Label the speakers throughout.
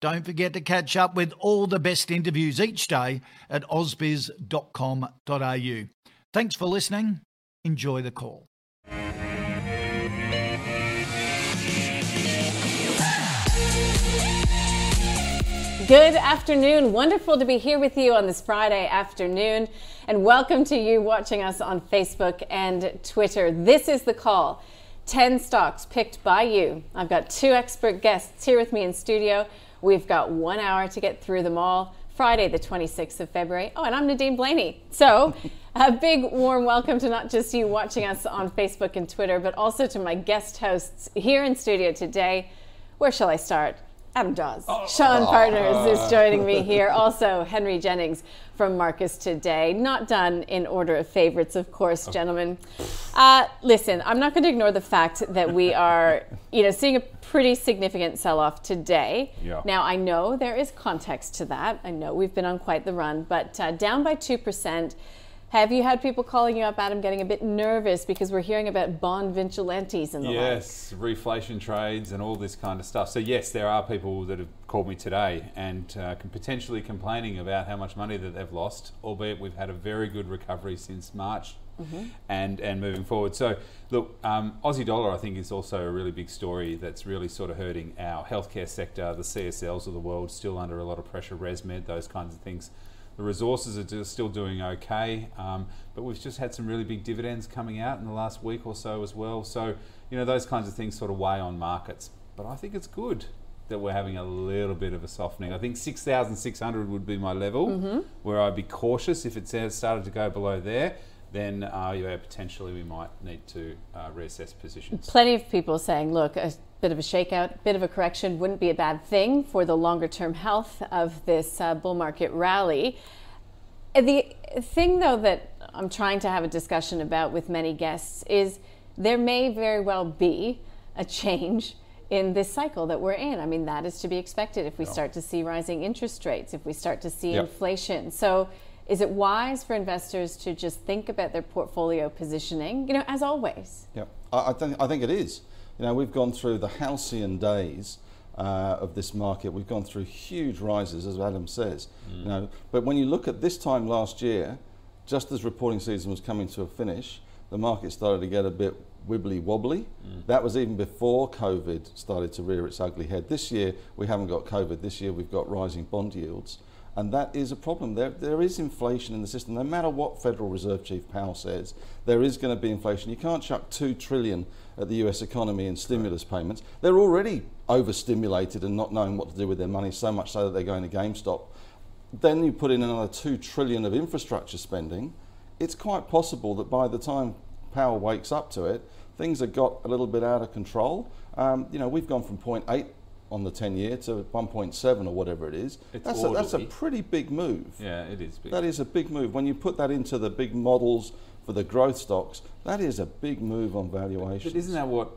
Speaker 1: don't forget to catch up with all the best interviews each day at ausbiz.com.au. Thanks for listening. Enjoy the call.
Speaker 2: Good afternoon. Wonderful to be here with you on this Friday afternoon. And welcome to you watching us on Facebook and Twitter. This is the call 10 stocks picked by you. I've got two expert guests here with me in studio. We've got one hour to get through them all. Friday, the 26th of February. Oh, and I'm Nadine Blayney. So, a big warm welcome to not just you watching us on Facebook and Twitter, but also to my guest hosts here in studio today. Where shall I start? Adam Dawes. Oh. Shaw and Partners is joining me here. Also, Henry Jennings from Marcus Today. Not done in order of favorites, of course, gentlemen. Uh, listen, I'm not going to ignore the fact that we are, you know, seeing a pretty significant sell-off today.
Speaker 3: Yeah.
Speaker 2: Now, I know there is context to that. I know we've been on quite the run, but uh, down by two percent. Have you had people calling you up, Adam, getting a bit nervous because we're hearing about bond vigilantes and the like?
Speaker 3: Yes, reflation trades and all this kind of stuff. So yes, there are people that have called me today and uh, potentially complaining about how much money that they've lost, albeit we've had a very good recovery since March. And, and moving forward. So, look, um, Aussie dollar, I think, is also a really big story that's really sort of hurting our healthcare sector. The CSLs of the world still under a lot of pressure, ResMed, those kinds of things. The resources are do- still doing okay, um, but we've just had some really big dividends coming out in the last week or so as well. So, you know, those kinds of things sort of weigh on markets. But I think it's good that we're having a little bit of a softening. I think 6,600 would be my level where I'd be cautious if it started to go below there. Then uh, yeah, potentially we might need to uh, reassess positions.
Speaker 2: Plenty of people saying, look, a bit of a shakeout, bit of a correction wouldn't be a bad thing for the longer term health of this uh, bull market rally. The thing, though, that I'm trying to have a discussion about with many guests is there may very well be a change in this cycle that we're in. I mean, that is to be expected if we start to see rising interest rates, if we start to see
Speaker 3: Yep.
Speaker 2: inflation. So, is it wise for investors to just think about their portfolio positioning, you know, as always?
Speaker 4: Yep, I, I, think, I think it is. You know, we've gone through the halcyon days uh, of this market. We've gone through huge rises, as Adam says. You know, but when you look at this time last year, just as reporting season was coming to a finish, the market started to get a bit wibbly wobbly. That was even before COVID started to rear its ugly head. This year we haven't got COVID. This year we've got rising bond yields. And that is a problem. There, there is inflation in the system. No matter what Federal Reserve Chief Powell says, there is going to be inflation. You can't chuck two trillion at the US economy in stimulus payments. They're already overstimulated and not knowing what to do with their money, so much so that they're going to GameStop. Then you put in another two trillion of infrastructure spending. It's quite possible that by the time Powell wakes up to it, things have got a little bit out of control. Um, you know, we've gone from 0.8 on the 10 year to 1.7 or whatever it is.
Speaker 3: It's
Speaker 4: that's, a, that's a pretty big move.
Speaker 3: Yeah, it is big.
Speaker 4: That is a big move. When you put that into the big models for the growth stocks, that is a big move on valuation.
Speaker 3: But isn't that what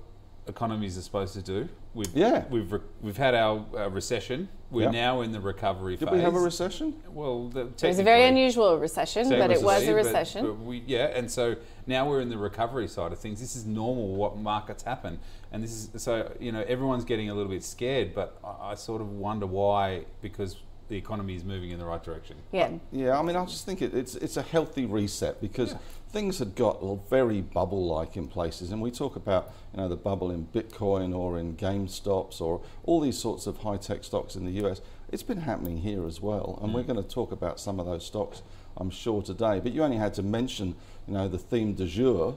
Speaker 3: economies are supposed to do? We've,
Speaker 4: Yeah.
Speaker 3: We've re- we've had our uh, recession. We're
Speaker 4: Yep.
Speaker 3: now in the recovery
Speaker 4: Did
Speaker 3: phase.
Speaker 4: we have a recession?
Speaker 3: Well, the,
Speaker 2: It was a very unusual recession, but it was a
Speaker 3: but-
Speaker 2: recession.
Speaker 3: but we, yeah, and so now we're in the recovery side of things. This is normal what markets happen, and this is so you know everyone's getting a little bit scared, but I, I sort of wonder why because the economy is moving in the right direction.
Speaker 2: yeah.
Speaker 4: Yeah, I mean, I just think it, it's it's a healthy reset because things had got very bubble-like in places, and we talk about you know the bubble in Bitcoin or in GameStops or all these sorts of high-tech stocks in the US. it's been happening here as well. And we're mm. going to talk about some of those stocks, I'm sure, today. But you only had to mention, you know, the theme du jour.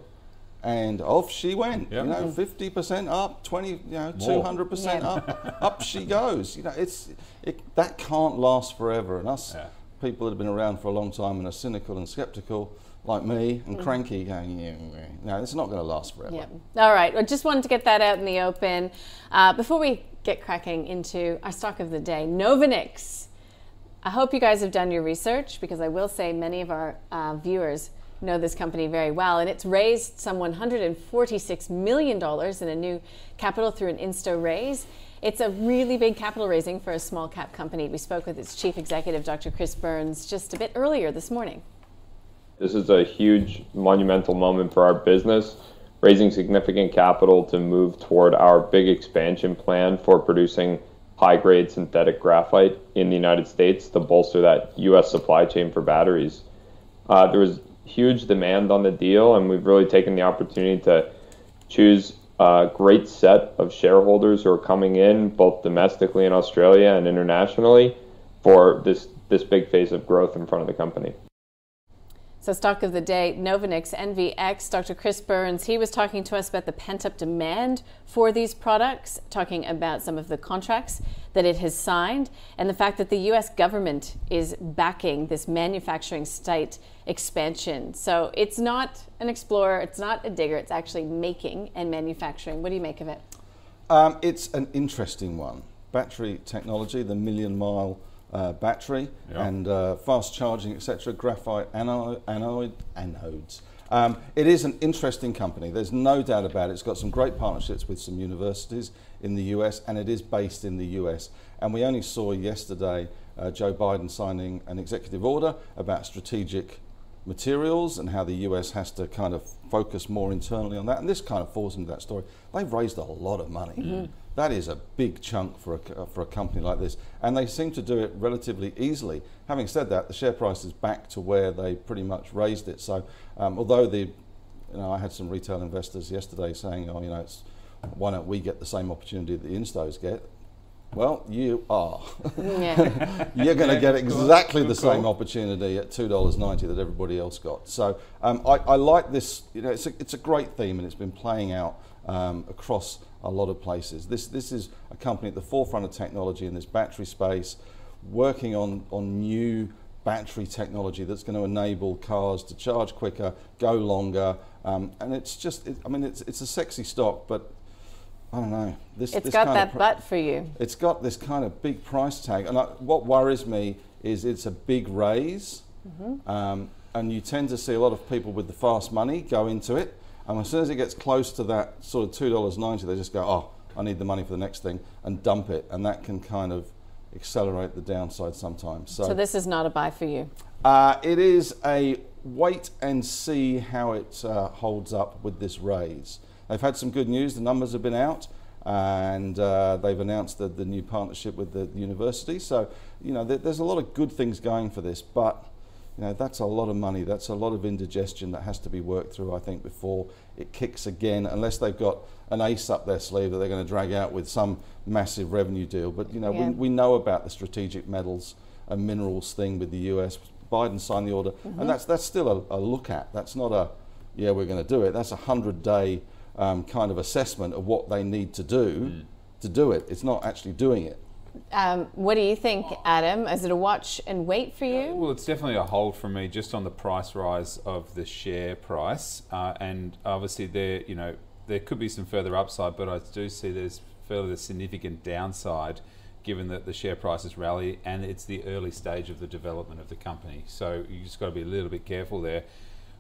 Speaker 4: And off she went,
Speaker 3: Yep.
Speaker 4: you know, 50% up, 20, you know, 200% up, up she goes. You know, it's, it, that can't last forever. And us
Speaker 3: Yeah.
Speaker 4: people that have been around for a long time and are cynical and skeptical, like me, and cranky, going, yeah, yeah. no, it's not going to last forever.
Speaker 2: Yeah. All right. I just wanted to get that out in the open. Uh, before we get cracking into our stock of the day, Novonix. I hope you guys have done your research because I will say many of our uh, viewers know this company very well. And it's raised some $146 million in a new capital through an Insto raise. It's a really big capital raising for a small cap company. We spoke with its chief executive, Dr. Chris Burns, just a bit earlier this morning.
Speaker 5: This is a huge monumental moment for our business, raising significant capital to move toward our big expansion plan for producing high grade synthetic graphite in the United States to bolster that U.S. supply chain for batteries. Uh, there was huge demand on the deal, and we've really taken the opportunity to choose a great set of shareholders who are coming in both domestically in Australia and internationally for this, this big phase of growth in front of the company.
Speaker 2: So, stock of the day, Novonix NVX. Dr. Chris Burns, he was talking to us about the pent up demand for these products, talking about some of the contracts that it has signed, and the fact that the US government is backing this manufacturing site expansion. So, it's not an explorer, it's not a digger, it's actually making and manufacturing. What do you make of it?
Speaker 4: Um, it's an interesting one. Battery technology, the million mile uh, battery,
Speaker 3: Yeah.
Speaker 4: and uh, fast charging, etc. Graphite anode, anode anodes. Um, it is an interesting company. There's no doubt about it. It's got some great partnerships with some universities in the US, and it is based in the US. And we only saw yesterday uh, Joe Biden signing an executive order about strategic materials and how the US has to kind of focus more internally on that. And this kind of falls into that story. They've raised a lot of money. That is a big chunk for a, for a company like this. And they seem to do it relatively easily. Having said that, the share price is back to where they pretty much raised it. So um, although the, you know, I had some retail investors yesterday saying, oh, you know, it's, why don't we get the same opportunity that the instos get? Well, you are.
Speaker 2: Yeah.
Speaker 4: You're going to
Speaker 3: Yeah,
Speaker 4: get
Speaker 3: good call.
Speaker 4: exactly the
Speaker 3: Good
Speaker 4: same opportunity at two dollars ninety that everybody else got. So um, I, I like this. You know, it's a, it's a great theme and it's been playing out um, across a lot of places. This this is a company at the forefront of technology in this battery space, working on on new battery technology that's going to enable cars to charge quicker, go longer, um, and it's just. It, I mean, it's it's a sexy stock, but I don't know. This
Speaker 2: It's
Speaker 4: this
Speaker 2: got that butt for you.
Speaker 4: it's got this kind of big price tag, and I, what worries me is it's a big raise, um, and you tend to see a lot of people with the fast money go into it, and as soon as it gets close to that sort of two dollars ninety, they just go, "Oh, I need the money for the next thing," and dump it, and that can kind of accelerate the downside sometimes. So,
Speaker 2: So, this is not a buy for you.
Speaker 4: uh, it is a wait and see how it uh, holds up with this raise. They've had some good news. The numbers have been out, and uh, they've announced the, the new partnership with the university. So, you know, there, there's a lot of good things going for this, but you know, that's a lot of money. That's a lot of indigestion that has to be worked through, I think, before it kicks again, unless they've got an ace up their sleeve that they're going to drag out with some massive revenue deal. But, you know,
Speaker 2: Yeah.
Speaker 4: we, we know about the strategic metals and minerals thing with the US. Biden signed the order, and that's, that's still a, a look at. That's not a, yeah, we're going to do it. That's a 100 day um, kind of assessment of what they need to do to do it. It's not actually doing it.
Speaker 2: Um, what do you think, Adam? Is it a watch and wait for you?
Speaker 3: Well, it's definitely a hold for me just on the price rise of the share price, uh, and obviously there, you know, there could be some further upside, but I do see there's fairly significant downside, given that the share prices rally and it's the early stage of the development of the company. So you just got to be a little bit careful there.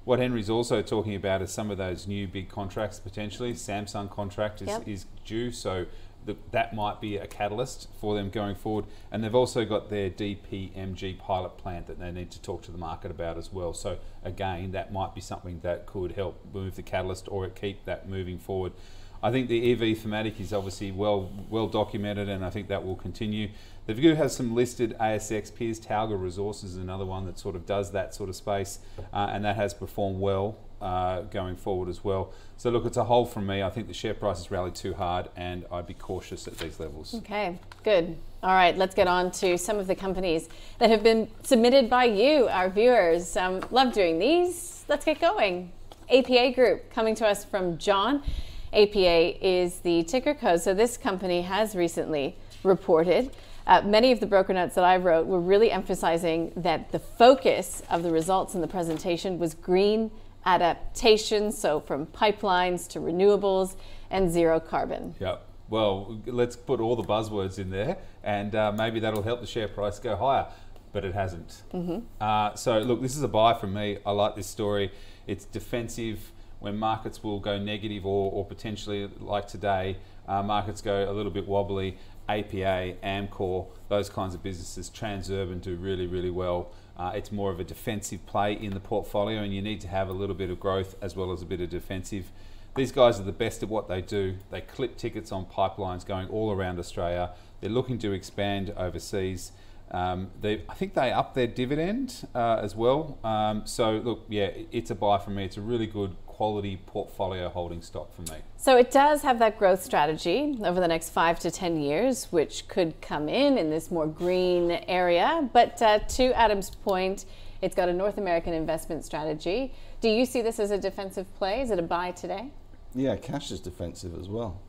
Speaker 3: What Henry's also talking about is some of those new big contracts potentially. Samsung contract is,
Speaker 2: Yep.
Speaker 3: is due, so the, that might be a catalyst for them going forward. And they've also got their DPMG pilot plant that they need to talk to the market about as well. So again, that might be something that could help move the catalyst or keep that moving forward. I think the EV thematic is obviously well well documented, and I think that will continue. The View has some listed ASX peers. Talga Resources is another one that sort of does that sort of space, uh, and that has performed well uh, going forward as well. So look, it's a hold from me. I think the share price has rallied too hard, and I'd be cautious at these levels.
Speaker 2: Okay, good. All right, let's get on to some of the companies that have been submitted by you, our viewers. Um, love doing these. Let's get going. APA Group coming to us from John. APA is the ticker code. So this company has recently reported. Uh, many of the broker notes that I wrote were really emphasizing that the focus of the results in the presentation was green adaptation, so from pipelines to renewables and zero carbon.
Speaker 3: Yeah. Well, let's put all the buzzwords in there, and uh, maybe that'll help the share price go higher. But it hasn't. Mm-hmm. Uh, so look, this is a buy from me. I like this story. It's defensive when markets will go negative or, or potentially like today, uh, markets go a little bit wobbly. APA, Amcor, those kinds of businesses, Transurban do really, really well. Uh, it's more of a defensive play in the portfolio, and you need to have a little bit of growth as well as a bit of defensive. These guys are the best at what they do. They clip tickets on pipelines going all around Australia. They're looking to expand overseas. Um, they, I think they up their dividend uh, as well. Um, so look, yeah, it's a buy for me. It's a really good quality portfolio holding stock for me.
Speaker 2: So it does have that growth strategy over the next five to 10 years, which could come in in this more green area. But uh, to Adam's point, it's got a North American investment strategy. Do you see this as a defensive play? Is it a buy today?
Speaker 4: Yeah, cash is defensive as well.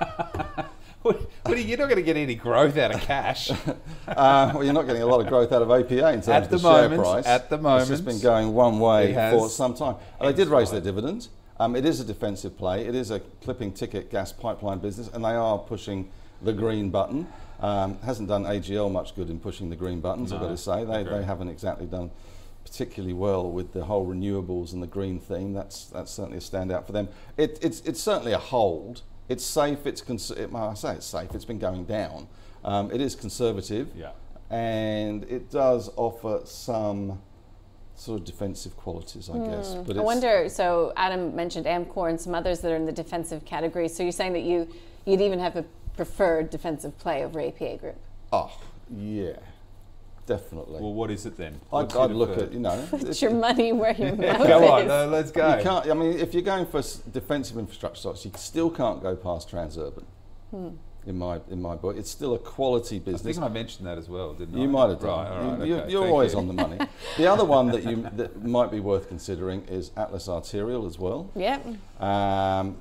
Speaker 3: But you're not going to get any growth out of cash.
Speaker 4: uh, well, you're not getting a lot of growth out of APA in terms
Speaker 3: at
Speaker 4: of
Speaker 3: the,
Speaker 4: the moment,
Speaker 3: share price.
Speaker 4: At
Speaker 3: the moment,
Speaker 4: it's just been going one way for some time. And they did raise their dividend. Um, it is a defensive play. It is a clipping ticket gas pipeline business, and they are pushing the green button. Um, hasn't done AGL much good in pushing the green buttons.
Speaker 3: No,
Speaker 4: I've got to say they, they haven't exactly done particularly well with the whole renewables and the green theme. That's that's certainly a standout for them. It, it's it's certainly a hold. It's safe. It's cons- it, well, I say it's safe. It's been going down. Um, it is conservative.
Speaker 3: Yeah.
Speaker 4: And it does offer some sort of defensive qualities, I guess.
Speaker 2: Hmm.
Speaker 4: But
Speaker 2: I wonder. So Adam mentioned Amcor and some others that are in the defensive category. So you're saying that you you'd even have a preferred defensive play over APA Group?
Speaker 4: Oh, yeah, definitely.
Speaker 3: Well, what is it then?
Speaker 4: I'd, I'd look
Speaker 3: preferred?
Speaker 4: at you know.
Speaker 2: Put
Speaker 4: it's-
Speaker 2: your money where your mouth
Speaker 3: Go on, no, let's go.
Speaker 4: You can't. I mean, if you're going for defensive infrastructure stocks, you still can't go past Transurban. In my in my book, it's still a quality
Speaker 3: I
Speaker 4: business.
Speaker 3: think I mentioned that as well, didn't I?
Speaker 4: You might have done.
Speaker 3: Right, all right,
Speaker 4: you,
Speaker 3: okay,
Speaker 4: are
Speaker 3: thank
Speaker 4: always
Speaker 3: you.
Speaker 4: on the money. the other one that you that might be worth considering is Atlas Arterial as well.
Speaker 2: Yep.
Speaker 4: Um,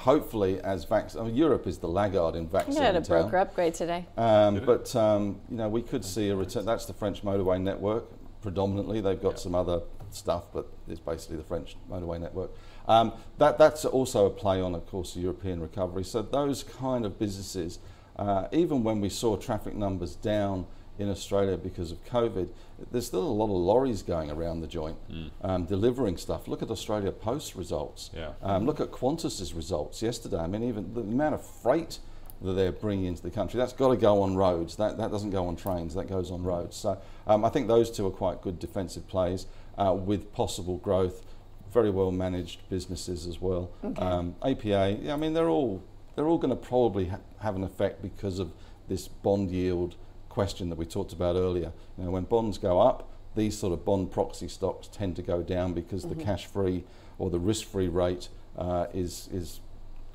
Speaker 4: hopefully, as vac- I mean, Europe is the laggard in
Speaker 2: You
Speaker 4: vaccine.
Speaker 2: had a
Speaker 4: town.
Speaker 2: broker upgrade today.
Speaker 4: Um, but um, you know, we could see a return. That's the French motorway network predominantly. They've got some other stuff, but it's basically the French motorway network. Um, that that's also a play on, of course, the European recovery. So those kind of businesses, uh, even when we saw traffic numbers down in Australia because of COVID, there's still a lot of lorries going around the joint um, delivering stuff. Look at Australia Post results.
Speaker 3: Yeah.
Speaker 4: Um, look at Qantas's results yesterday. I mean, even the amount of freight that they're bringing into the country, that's got to go on roads. That, that doesn't go on trains, that goes on roads. So um, I think those two are quite good defensive plays uh, with possible growth. Very well managed businesses as well. Um, APA, yeah, I mean, they're all they're all going to probably ha- have an effect because of this bond yield question that we talked about earlier. You know, when bonds go up, these sort of bond proxy stocks tend to go down because the cash free or the risk free rate uh, is is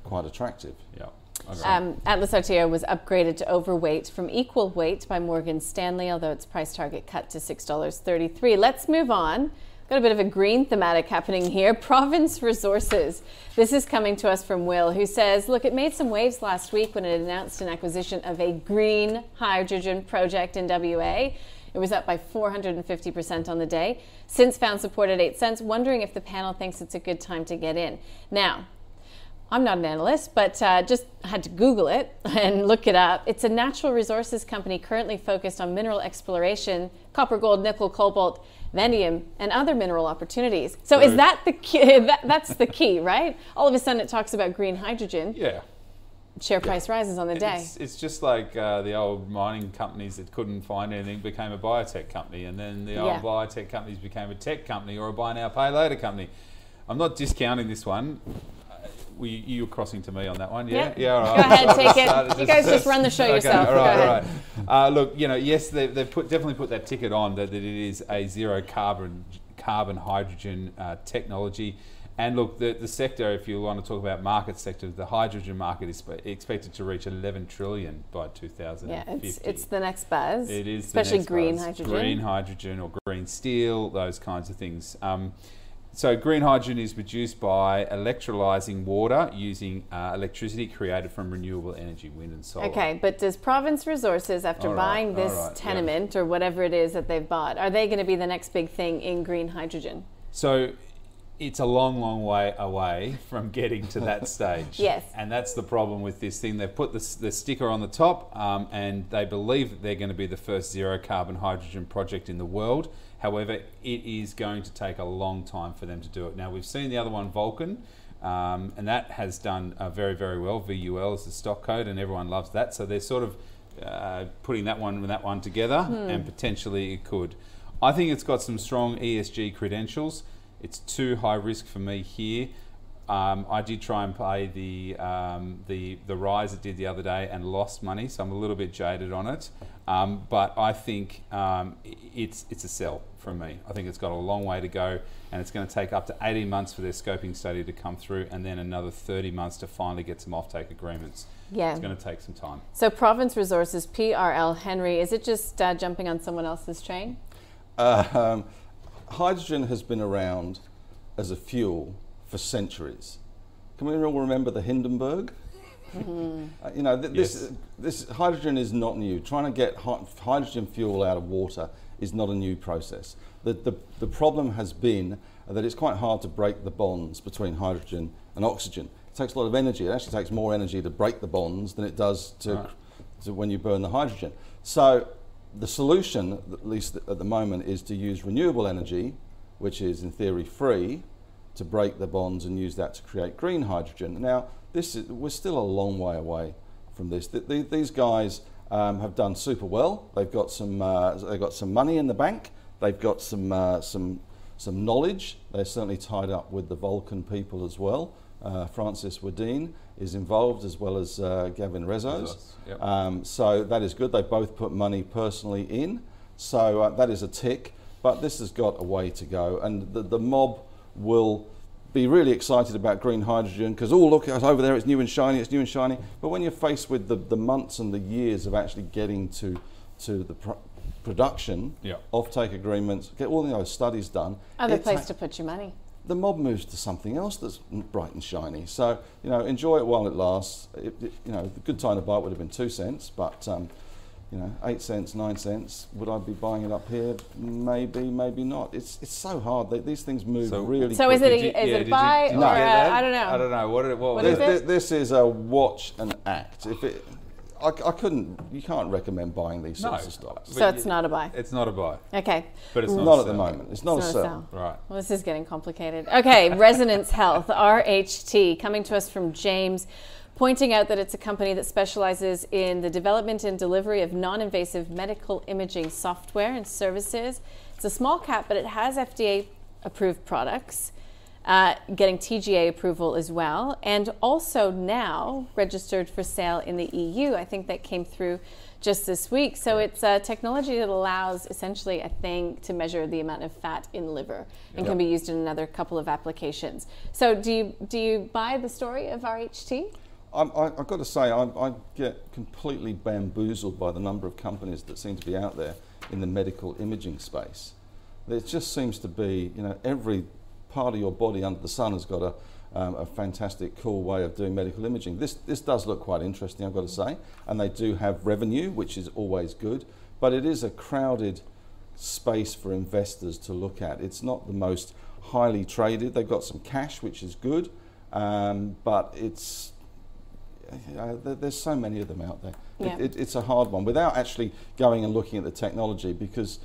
Speaker 4: quite attractive.
Speaker 3: Yeah. Okay.
Speaker 2: Um, Atlas Arteria was upgraded to overweight from equal weight by Morgan Stanley, although its price target cut to $6.33. Let's move on. Got a bit of a green thematic happening here. Province Resources. This is coming to us from Will, who says, Look, it made some waves last week when it announced an acquisition of a green hydrogen project in WA. It was up by 450% on the day. Since found support at 8 cents, wondering if the panel thinks it's a good time to get in. Now, I'm not an analyst, but uh, just had to Google it and look it up. It's a natural resources company currently focused on mineral exploration, copper, gold, nickel, cobalt, vanadium, and other mineral opportunities. So, is that the key? That, that's the key, right? All of a sudden, it talks about green hydrogen.
Speaker 3: yeah.
Speaker 2: Share price rises on the day.
Speaker 3: It's, it's just like uh, the old mining companies that couldn't find anything became a biotech company, and then the old
Speaker 2: Yeah.
Speaker 3: biotech companies became a tech company or a buy now, pay later company. I'm not discounting this one. You, were crossing to me on that one, yeah?
Speaker 2: Yeah.
Speaker 3: Yeah, all
Speaker 2: Go
Speaker 3: right.
Speaker 2: ahead, take it.
Speaker 3: Started
Speaker 2: You guys just run the show
Speaker 3: Okay,
Speaker 2: yourself.
Speaker 3: all
Speaker 2: Go
Speaker 3: right, right. Uh, look, you know, yes, they've, they've put, definitely put that ticket on that, that it is a zero carbon carbon hydrogen uh, technology. And look, the, the sector, if you want to talk about market sector, the hydrogen market is expected to reach 11 trillion by 2050.
Speaker 2: Yeah, it's, it's the next buzz.
Speaker 3: It is the
Speaker 2: especially green
Speaker 3: buzz.
Speaker 2: hydrogen.
Speaker 3: green hydrogen or green steel, those kinds of things. Um, so green hydrogen is produced by electrolyzing water using uh, electricity created from renewable energy, wind and solar.
Speaker 2: Okay, but does Province Resources, after
Speaker 3: right,
Speaker 2: buying this
Speaker 3: right, yeah.
Speaker 2: tenement or whatever it is that they've bought, are they going to be the next big thing in green hydrogen?
Speaker 3: So it's a long, long way away from getting to that stage.
Speaker 2: Yes.
Speaker 3: And that's the problem with this thing. They've put the, the sticker on the top um, and they believe that they're going to be the first zero carbon hydrogen project in the world. However, it is going to take a long time for them to do it. Now, we've seen the other one, Vulcan, um, and that has done uh, very, very well. VUL is the stock code, and everyone loves that. So they're sort of uh, putting that one and that one together, and potentially it could. I think it's got some strong ESG credentials. It's too high risk for me here. Um, I did try and play the um, the the rise it did the other day and lost money, so I'm a little bit jaded on it. Um, but I think um, it's it's a sell from me. I think it's got a long way to go, and it's going to take up to 18 months for their scoping study to come through, and then another 30 months to finally get some offtake agreements.
Speaker 2: Yeah.
Speaker 3: It's going to take some time.
Speaker 2: So Province Resources, PRL Henry, is it just uh, jumping on someone else's train?
Speaker 4: Um, hydrogen has been around as a fuel for centuries. Can we all remember the Hindenburg? Uh, you know, th- this,
Speaker 3: Yes.
Speaker 4: this hydrogen is not new. Trying to get hy- hydrogen fuel out of water is not a new process. The, the, the problem has been that it's quite hard to break the bonds between hydrogen and oxygen. It takes a lot of energy. It actually takes more energy to break the bonds than it does to,
Speaker 3: Right.
Speaker 4: to when you burn the hydrogen. So the solution, at least at the moment, is to use renewable energy, which is in theory free, to break the bonds and use that to create green hydrogen. Now, this is, we're still a long way away from this. Th- th- these guys um, have done super well. They've got some, uh, they've got some money in the bank. They've got some, uh, some, some knowledge. They're certainly tied up with the Vulcan people as well. Uh, Francis Wedin is involved as well as uh, Gavin Rezos.
Speaker 3: Rezos, yep.
Speaker 4: Um, so that is good. They both put money personally in. So uh, that is a tick. But this has got a way to go. And the, the mob will be really excited about green hydrogen because, oh, look, it's over there, it's new and shiny, it's new and shiny. But when you're faced with the, the months and the years of actually getting to, to the pr- production,
Speaker 3: Yeah.
Speaker 4: offtake agreements, get all those studies done,
Speaker 2: Other
Speaker 4: it
Speaker 2: place
Speaker 4: ta-
Speaker 2: to put your money.
Speaker 4: the mob moves to something else that's bright and shiny. So you know, enjoy it while it lasts. It, it- you know, the good time to buy it would have been two cents, but um, you know, eight cents, nine cents. Would I be buying it up here? Maybe, maybe not. It's it's so hard. They, these things move
Speaker 3: So-
Speaker 4: really.
Speaker 2: So is
Speaker 4: quickly.
Speaker 2: it a, is
Speaker 3: you-
Speaker 2: it
Speaker 3: yeah,
Speaker 2: a
Speaker 3: did
Speaker 2: buy
Speaker 3: you- did
Speaker 2: or
Speaker 3: you
Speaker 2: a,
Speaker 3: get that?
Speaker 2: I don't know.
Speaker 3: I don't know. What, did- what,
Speaker 2: What
Speaker 3: was
Speaker 2: is
Speaker 3: it?
Speaker 4: This,
Speaker 2: it?
Speaker 4: this is a watch and act. If it, I, I couldn't. You can't recommend buying these
Speaker 3: No.
Speaker 4: sorts of stocks.
Speaker 2: So it's not a buy.
Speaker 3: It's not a buy,
Speaker 2: Okay.
Speaker 3: but it's not,
Speaker 4: Not
Speaker 3: a
Speaker 4: at the moment. It's not
Speaker 2: It's
Speaker 4: a
Speaker 2: not
Speaker 4: sell.
Speaker 2: a sell.
Speaker 3: Right.
Speaker 2: Well, this is getting complicated. Okay, Resonance Health, RHT, coming to us from James, pointing out that it's a company that specializes in the development and delivery of non invasive medical imaging software and services. It's a small cap, but it has FDA approved products. Uh, getting TGA approval as well, and also now registered for sale in the EU. I think that came through just this week. So it's a technology that allows essentially a thing to measure the amount of fat in liver and can be used in another couple of applications. So do you do you buy the story of RHT?
Speaker 4: I'm, I, I've got to say, I, I get completely bamboozled by the number of companies that seem to be out there in the medical imaging space. There just seems to be, you know, every part of your body under the sun has got a, um, a fantastic, cool way of doing medical imaging. This, this does look quite interesting, I've got to say, and they do have revenue, which is always good, but it is a crowded space for investors to look at. It's not the most highly traded. They've got some cash, which is good, um, but it's uh, there's so many of them out there.
Speaker 2: Yeah.
Speaker 4: It, it, it's a hard one without actually going and looking at the technology because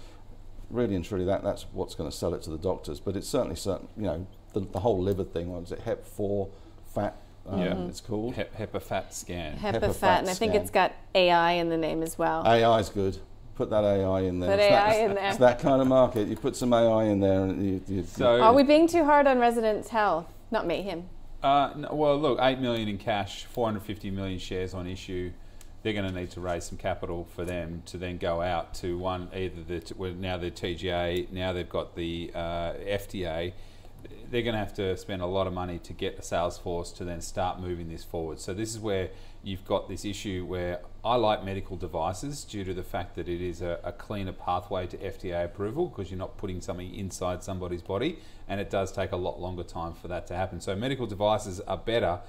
Speaker 4: really and truly that, that's what's going to sell it to the doctors. But it's certainly certain, you know, the, the whole liver thing. What is it? Hep four fat. Um,
Speaker 3: Yeah.
Speaker 4: it's called.
Speaker 3: Hep, HEPA fat scan.
Speaker 2: HEPA
Speaker 4: HEPA
Speaker 2: fat, and I think
Speaker 4: scan.
Speaker 2: it's got AI in the name as well.
Speaker 4: AI is good. Put that AI in there.
Speaker 2: Put
Speaker 4: It's that-
Speaker 2: AI
Speaker 4: it's-
Speaker 2: in there.
Speaker 4: It's that kind of market. You put some AI in there, and you, you,
Speaker 3: So
Speaker 2: Are we being too hard on Resonance Health? Not me, him.
Speaker 3: Uh, no, well, look, eight million in cash, 450 million shares on issue. They're going to need to raise some capital for them to then go out to one either the well, now the TGA, now they've got the uh, FDA. They're going to have to spend a lot of money to get the sales force to then start moving this forward. So this is where you've got this issue where I like medical devices due to the fact that it is a, a cleaner pathway to FDA approval because you're not putting something inside somebody's body, and it does take a lot longer time for that to happen. So medical devices are better.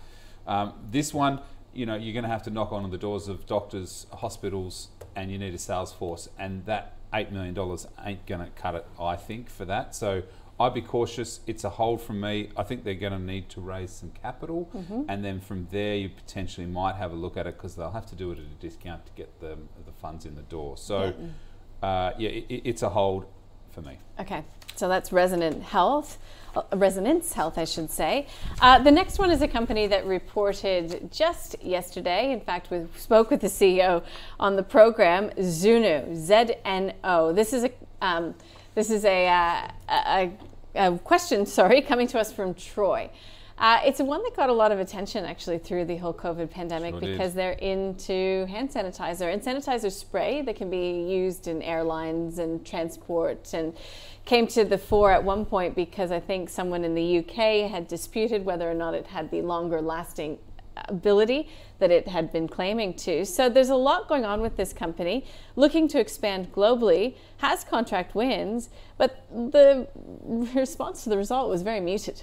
Speaker 3: Um, this one, you know, you're going to have to knock on the doors of doctors, hospitals, and you need a sales force, and that eight million dollars ain't going to cut it. I think for that. So I'd be cautious. It's a hold from me. I think they're going to need to raise some capital, and then from there you potentially might have a look at it because they'll have to do it at a discount to get the the funds in the door. So, uh, yeah, it, it's a hold for me.
Speaker 2: Okay, so that's Resonant Health, uh, Resonance Health, I should say. Uh, the next one is a company that reported just yesterday. In fact, we spoke with the CEO on the program, Zoono, Z-N-O. This is a um, this is a, uh, a, a question, sorry, coming to us from Troy. Uh, it's one that got a lot of attention actually through the whole COVID pandemic
Speaker 3: Sure did.
Speaker 2: because they're into hand sanitizer and sanitizer spray that can be used in airlines and transport and came to the fore at one point because I think someone in the UK had disputed whether or not it had the longer lasting ability that it had been claiming to. So there's a lot going on with this company, looking to expand globally, has contract wins, but the response to the result was very muted.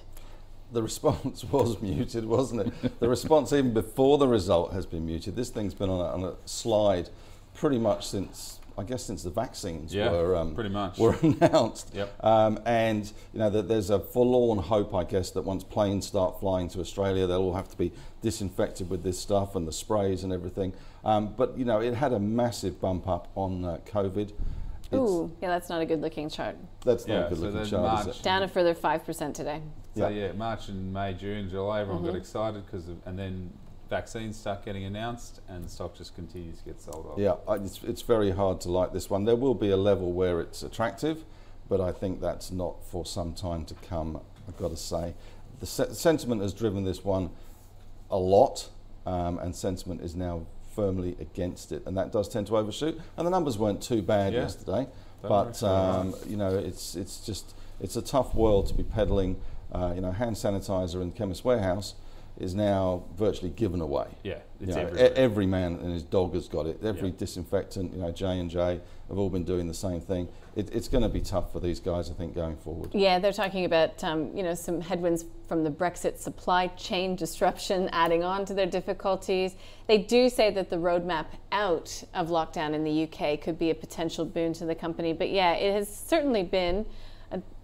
Speaker 4: the response was muted, wasn't it? The response, even before the result, has been muted. This thing's been on a, on a slide pretty much since, I guess, since the vaccines
Speaker 3: Yeah,
Speaker 4: were um,
Speaker 3: pretty much.
Speaker 4: were announced.
Speaker 3: Yep.
Speaker 4: Um, and you know that there's a forlorn hope, I guess, that once planes start flying to Australia, they'll all have to be disinfected with this stuff and the sprays and everything. Um, but you know, it had a massive bump up on uh, COVID. It's,
Speaker 2: Ooh, yeah, that's not a good looking chart.
Speaker 4: That's not
Speaker 3: Yeah,
Speaker 4: a good
Speaker 3: so
Speaker 4: looking
Speaker 3: then
Speaker 4: chart, is
Speaker 3: March-
Speaker 4: it?
Speaker 2: Down a further 5% today.
Speaker 3: So
Speaker 4: Yeah.
Speaker 3: yeah, March and May, June, July, everyone got excited because, and then vaccines start getting announced, and the stock just continues to get sold off.
Speaker 4: Yeah, it's, it's very hard to like this one. There will be a level where it's attractive, but I think that's not for some time to come, I've got to say. The se- sentiment has driven this one a lot, um, and sentiment is now firmly against it, and that does tend to overshoot. And the numbers weren't too bad
Speaker 3: Yeah.
Speaker 4: yesterday,
Speaker 3: Don't
Speaker 4: but um, you know, it's, it's just it's a tough world to be peddling. Uh, you know, hand sanitizer in the Chemist Warehouse is now virtually given away.
Speaker 3: Yeah,
Speaker 4: You know, e-
Speaker 3: everywhere.
Speaker 4: every man and his dog has got it. Every
Speaker 3: Yeah.
Speaker 4: disinfectant, you know, J and J have all been doing the same thing. It, it's going to be tough for these guys, I think, going forward.
Speaker 2: Yeah, they're talking about um, you know some headwinds from the Brexit supply chain disruption adding on to their difficulties. They do say that the roadmap out of lockdown in the UK could be a potential boon to the company. But yeah, it has certainly been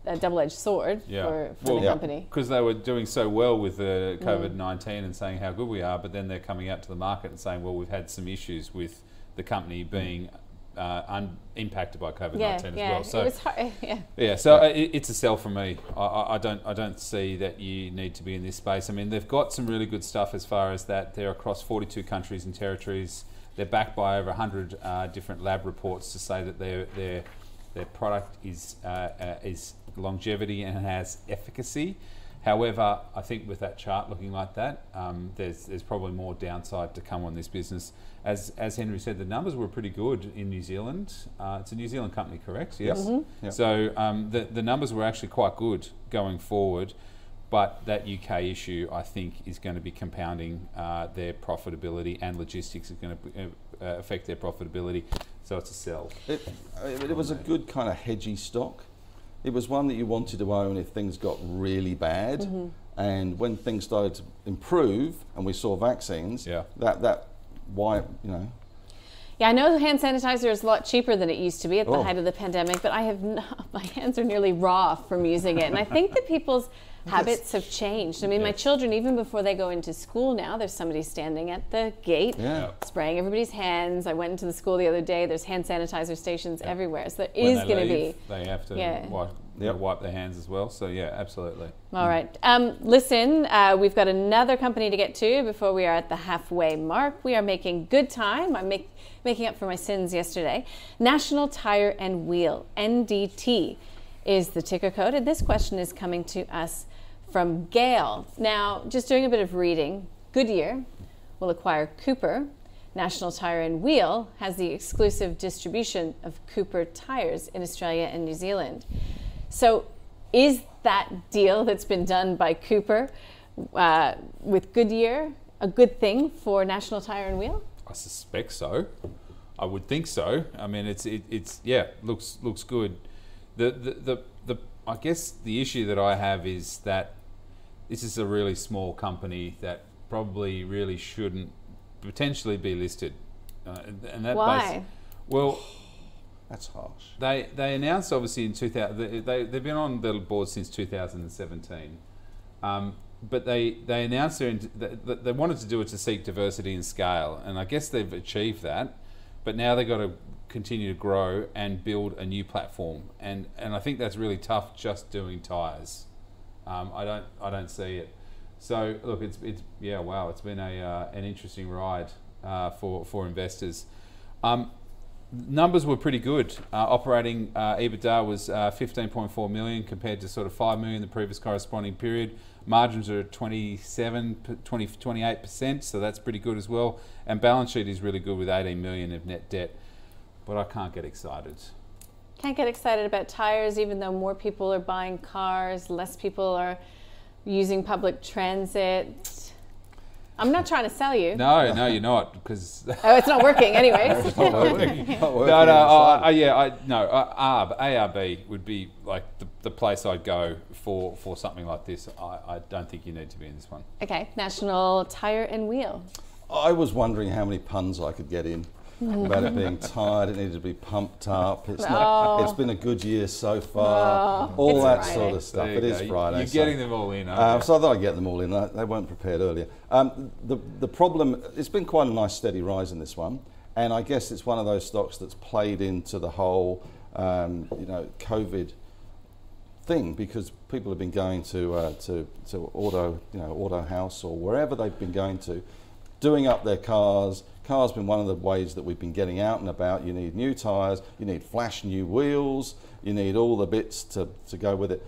Speaker 2: a, a double-edged sword
Speaker 3: Yeah.
Speaker 2: for, for
Speaker 3: Well,
Speaker 2: the company.
Speaker 3: Because they were doing so well with the
Speaker 2: Mm.
Speaker 3: COVID 19 and saying how good we are, but then they're coming out to the market and saying, well, we've had some issues with the company being uh, un- impacted by COVID 19
Speaker 2: Yeah,
Speaker 3: as
Speaker 2: yeah,
Speaker 3: well. So,
Speaker 2: it was hard. Yeah.
Speaker 3: Yeah, so uh, it, it's a sell for me. I, I, I don't I don't see that you need to be in this space. I mean, they've got some really good stuff as far as that. They're across 42 countries and territories. They're backed by over 100 uh, different lab reports to say that their their their product is uh, uh, is longevity and has efficacy. However, I think with that chart looking like that, um, there's there's probably more downside to come on this business. As as Henry said, the numbers were pretty good in New Zealand. Uh, it's a New Zealand company, correct? Yes.
Speaker 4: Yep.
Speaker 3: So um, the the numbers were actually quite good going forward, but that UK issue I think is going to be compounding uh, their profitability and logistics is going to uh, affect their profitability. So it's a sell.
Speaker 4: It, it, it was a good kind of hedgy stock. It was one that you wanted to own if things got really bad.
Speaker 2: Mm-hmm.
Speaker 4: And when things started to improve and we saw vaccines,
Speaker 3: Yeah.
Speaker 4: that, that why, you know,
Speaker 2: Yeah, I know hand sanitizer is a lot cheaper than it used to be at the
Speaker 4: Oh.
Speaker 2: height of the pandemic, but I have n- my hands are nearly raw from using it, and I think that people's habits have changed. I mean, my children, even before they go into school now, there's somebody standing at the gate
Speaker 4: Yeah.
Speaker 2: spraying everybody's hands. I went into the school the other day. There's hand sanitizer stations everywhere, so there
Speaker 3: When
Speaker 2: is going to be.
Speaker 3: They have to
Speaker 2: Yeah.
Speaker 3: wipe,
Speaker 4: Yep.
Speaker 3: wipe their hands as well. So yeah, absolutely.
Speaker 2: All right. Um, listen, uh, we've got another company to get to before we are at the halfway mark. We are making good time. I'm make, making up for my sins yesterday. National Tire and Wheel, NDT, is the ticker code. And this question is coming to us from Gale. Now, just doing a bit of reading, Goodyear will acquire Cooper. National Tire and Wheel has the exclusive distribution of Cooper tires in Australia and New Zealand. So, is that deal that's been done by Cooper uh, with Goodyear a good thing for National Tire and Wheel?
Speaker 3: I suspect so. I would think so. I mean, it's it, it's yeah, looks looks good. The, the the the I guess the issue that I have is that this is a really small company that probably really shouldn't potentially be listed. Uh, and that
Speaker 2: Why?
Speaker 3: basi- well,
Speaker 4: That's harsh.
Speaker 3: they they announced obviously in 2000 they, they they've been on the board since 2017, um, but they they announced their int- that that they wanted to do it to seek diversity and scale, and I guess they've achieved that, but now they've got to continue to grow and build a new platform, and and I think that's really tough just doing tires. Um, I don't I don't see it. So look, it's it's yeah wow, it's been a uh, an interesting ride uh, for for investors. Um, numbers were pretty good. Uh, operating uh, EBITDA was uh, 15.4 million compared to sort of 5 million the previous corresponding period. Margins are 27, 20, 28%, so that's pretty good as well. And balance sheet is really good with 18 million of net debt. But I can't get excited.
Speaker 2: Can't get excited about tires, even though more people are buying cars, less people are using public transit. I'm not trying to sell you.
Speaker 3: No, no, you're not because.
Speaker 2: Oh, it's not working, anyways.
Speaker 4: Not working. Not working
Speaker 3: No, no,
Speaker 4: inside.
Speaker 3: uh, uh, yeah, I no, uh, ARB, ARB would be like the, the place I'd go for, for something like this. I, I don't think you need to be in this one.
Speaker 2: okay, National Tire and Wheel.
Speaker 4: I was wondering how many puns I could get in about it being tired. It needed to be pumped up. It's not.
Speaker 2: Oh.
Speaker 4: It's been a good year so far.
Speaker 2: Oh,
Speaker 4: all
Speaker 2: it's
Speaker 4: that
Speaker 2: Friday.
Speaker 4: sort of stuff.
Speaker 3: There you
Speaker 4: It is
Speaker 3: go.
Speaker 4: Friday.
Speaker 3: You're
Speaker 4: so-
Speaker 3: getting them all in, aren't
Speaker 4: Uh,
Speaker 3: you?
Speaker 4: so I thought I'd get them all in. They- They weren't prepared earlier. Um, the the problem. It's been quite a nice steady rise in this one, and I guess it's one of those stocks that's played into the whole, um, you know, COVID thing because people have been going to uh, to to auto you know auto house or wherever they've been going to, doing up their cars. Cars been one of the ways that we've been getting out and about. You need new tyres, you need flash new wheels, you need all the bits to, to go with it.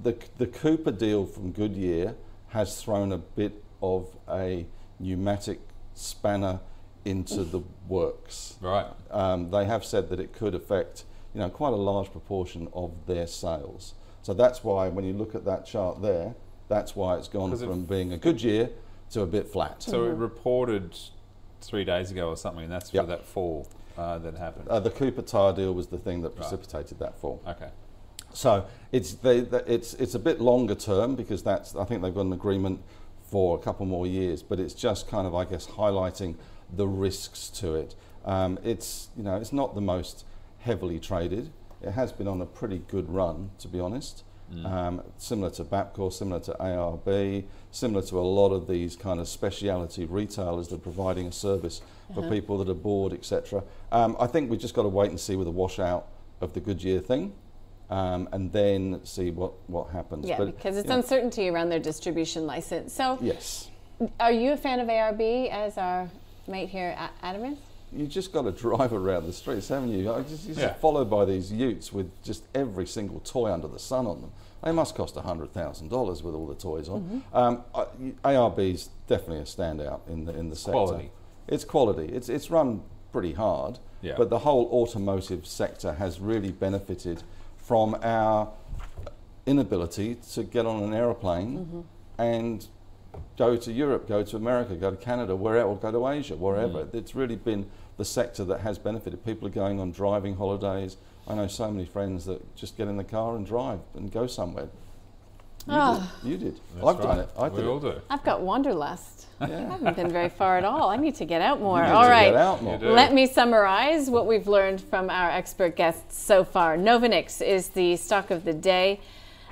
Speaker 4: The the Cooper deal from Goodyear has thrown a bit of a pneumatic spanner into the works.
Speaker 3: Right.
Speaker 4: Um, they have said that it could affect, you know, quite a large proportion of their sales. So that's why when you look at that chart there, that's why it's gone
Speaker 3: it-
Speaker 4: from being a good year to a bit flat.
Speaker 3: So it reported three days ago or something, and that's
Speaker 4: Yep.
Speaker 3: for that fall uh, that happened.
Speaker 4: uh, the Cooper tire deal was the thing that precipitated that fall.
Speaker 3: okay.
Speaker 4: So it's they, they- it's it's a bit longer term because that's I think they've got an agreement for a couple more years, but it's just kind of I guess highlighting the risks to it. Um, it's you know it's not the most heavily traded. It has been on a pretty good run, to be honest. Um, similar to Bapcor, similar to ARB, similar to a lot of these kind of specialty retailers that are providing a service for people that are bored, etc. Um, I think we've just got to wait and see with the washout of the Goodyear thing, um, and then see what, what happens.
Speaker 2: Yeah,
Speaker 4: But,
Speaker 2: because it's
Speaker 4: you know,
Speaker 2: uncertainty around their distribution license. So,
Speaker 4: Yes.
Speaker 2: are you a fan of ARB as our mate here, A- Adam is?
Speaker 4: You just got to drive around the streets, haven't you? I just, you're just
Speaker 3: Yeah.
Speaker 4: followed by these utes with just every single toy under the sun on them. They must cost $100,000 with all the toys on.
Speaker 2: Mm-hmm.
Speaker 4: Um, I- ARB is definitely a standout in the, in the sector.
Speaker 3: Quality.
Speaker 4: It's quality. It's, it's run pretty hard,
Speaker 3: Yeah.
Speaker 4: but the whole automotive sector has really benefited from our inability to get on an aeroplane
Speaker 2: Mm-hmm.
Speaker 4: and go to Europe, go to America, go to Canada, wherever, or go to Asia, wherever.
Speaker 2: Mm.
Speaker 4: It's really been the sector that has benefited. People are going on driving holidays. I know so many friends that just get in the car and drive and go somewhere. You
Speaker 2: Ah.
Speaker 4: did. You did.
Speaker 3: That's
Speaker 4: I've done it. I
Speaker 3: we
Speaker 4: did
Speaker 3: all
Speaker 4: it.
Speaker 3: do.
Speaker 2: I've got wanderlust. I haven't been very far at all. I need to get out more.
Speaker 4: You need
Speaker 2: all
Speaker 4: to
Speaker 2: right.
Speaker 4: Get out more.
Speaker 3: You.
Speaker 2: Let me summarize what we've learned from our expert guests so far. Novonix is the stock of the day.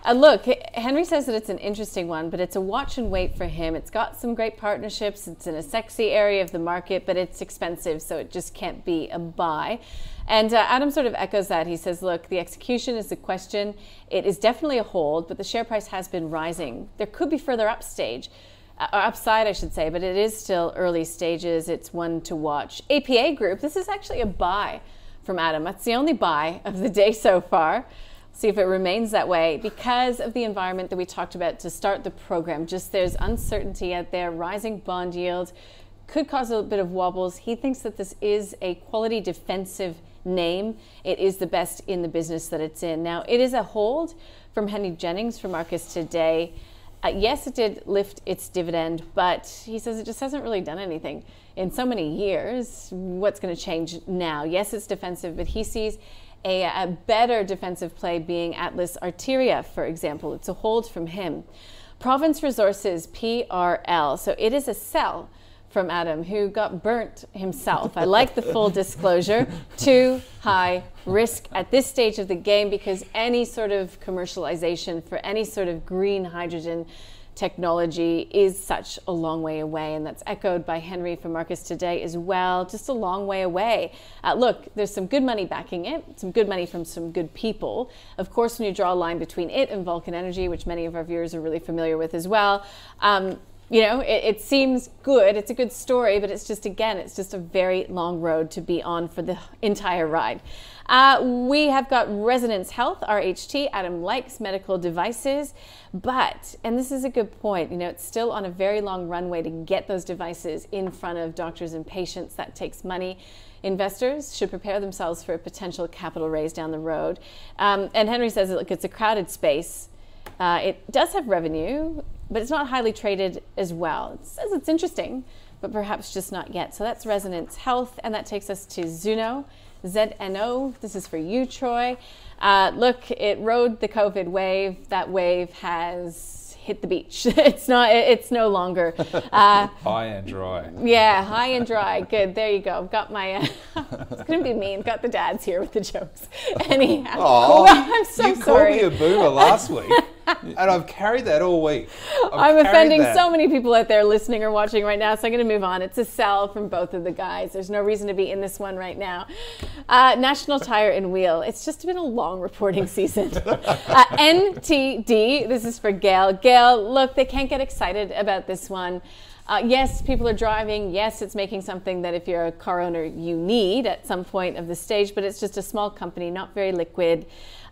Speaker 2: Uh, look, Henry says that it's an interesting one, but it's a watch and wait for him. It's got some great partnerships. It's in a sexy area of the market, but it's expensive, so it just can't be a buy. And uh, Adam sort of echoes that. He says, look, the execution is the question. It is definitely a hold, but the share price has been rising. There could be further upstage uh, upside, I should say, but it is still early stages. It's one to watch. APA Group, this is actually a buy from Adam. That's the only buy of the day so far. See if it remains that way because of the environment that we talked about to start the program. Just there's uncertainty out there, rising bond yields could cause a bit of wobbles. He thinks that this is a quality defensive name. It is the best in the business that it's in. Now, it is a hold from Henry Jennings for Marcus today. Uh, yes, it did lift its dividend, but he says it just hasn't really done anything in so many years. What's going to change now? Yes, it's defensive, but he sees a, a better defensive play being Atlas Arteria, for example. It's a hold from him. Province Resources, PRL. So it is a sell from Adam, who got burnt himself. I like the full disclosure. Too high risk at this stage of the game because any sort of commercialization for any sort of green hydrogen technology is such a long way away. And that's echoed by Henry from Marcus today as well. Just a long way away. Uh, look, there's some good money backing it, some good money from some good people. Of course, when you draw a line between it and Vulcan Energy, which many of our viewers are really familiar with as well, um, you know, it, it, seems good. It's a good story, but it's just, again, it's just a very long road to be on for the entire ride. Uh, we have got Resonance Health, RHT. Adam likes medical devices, but, and this is a good point, you know, it's still on a very long runway to get those devices in front of doctors and patients. That takes money. Investors should prepare themselves for a potential capital raise down the road. Um, and Henry says, look, it's a crowded space. Uh, it does have revenue, but it's not highly traded as well. It says it's interesting, but perhaps just not yet. So that's Resonance Health, and that takes us to Zoono. ZNO, this is for you, Troy. Uh, look, it rode the COVID wave. That wave has hit the beach. it's not. It's no longer
Speaker 3: uh, high and dry.
Speaker 2: Yeah, high and dry. Good. There you go. I've got my. Uh, it's gonna be mean. Got the dads here with the jokes. Anyhow,
Speaker 3: oh, I'm so you sorry. You called me a boomer last week. and I've carried that all week.
Speaker 2: i am offending that. so many people out there listening or watching right now, so I'm going to move on. It's a sell from both of the guys. There's no reason to be in this one right now. Uh, National Tire and Wheel. It's just been a long reporting season. uh, NTD. This is for Gail. Gail, look, they can't get excited about this one. Uh, yes, people are driving. Yes, it's making something that if you're a car owner, you need at some point of the stage, but it's just a small company, not very liquid.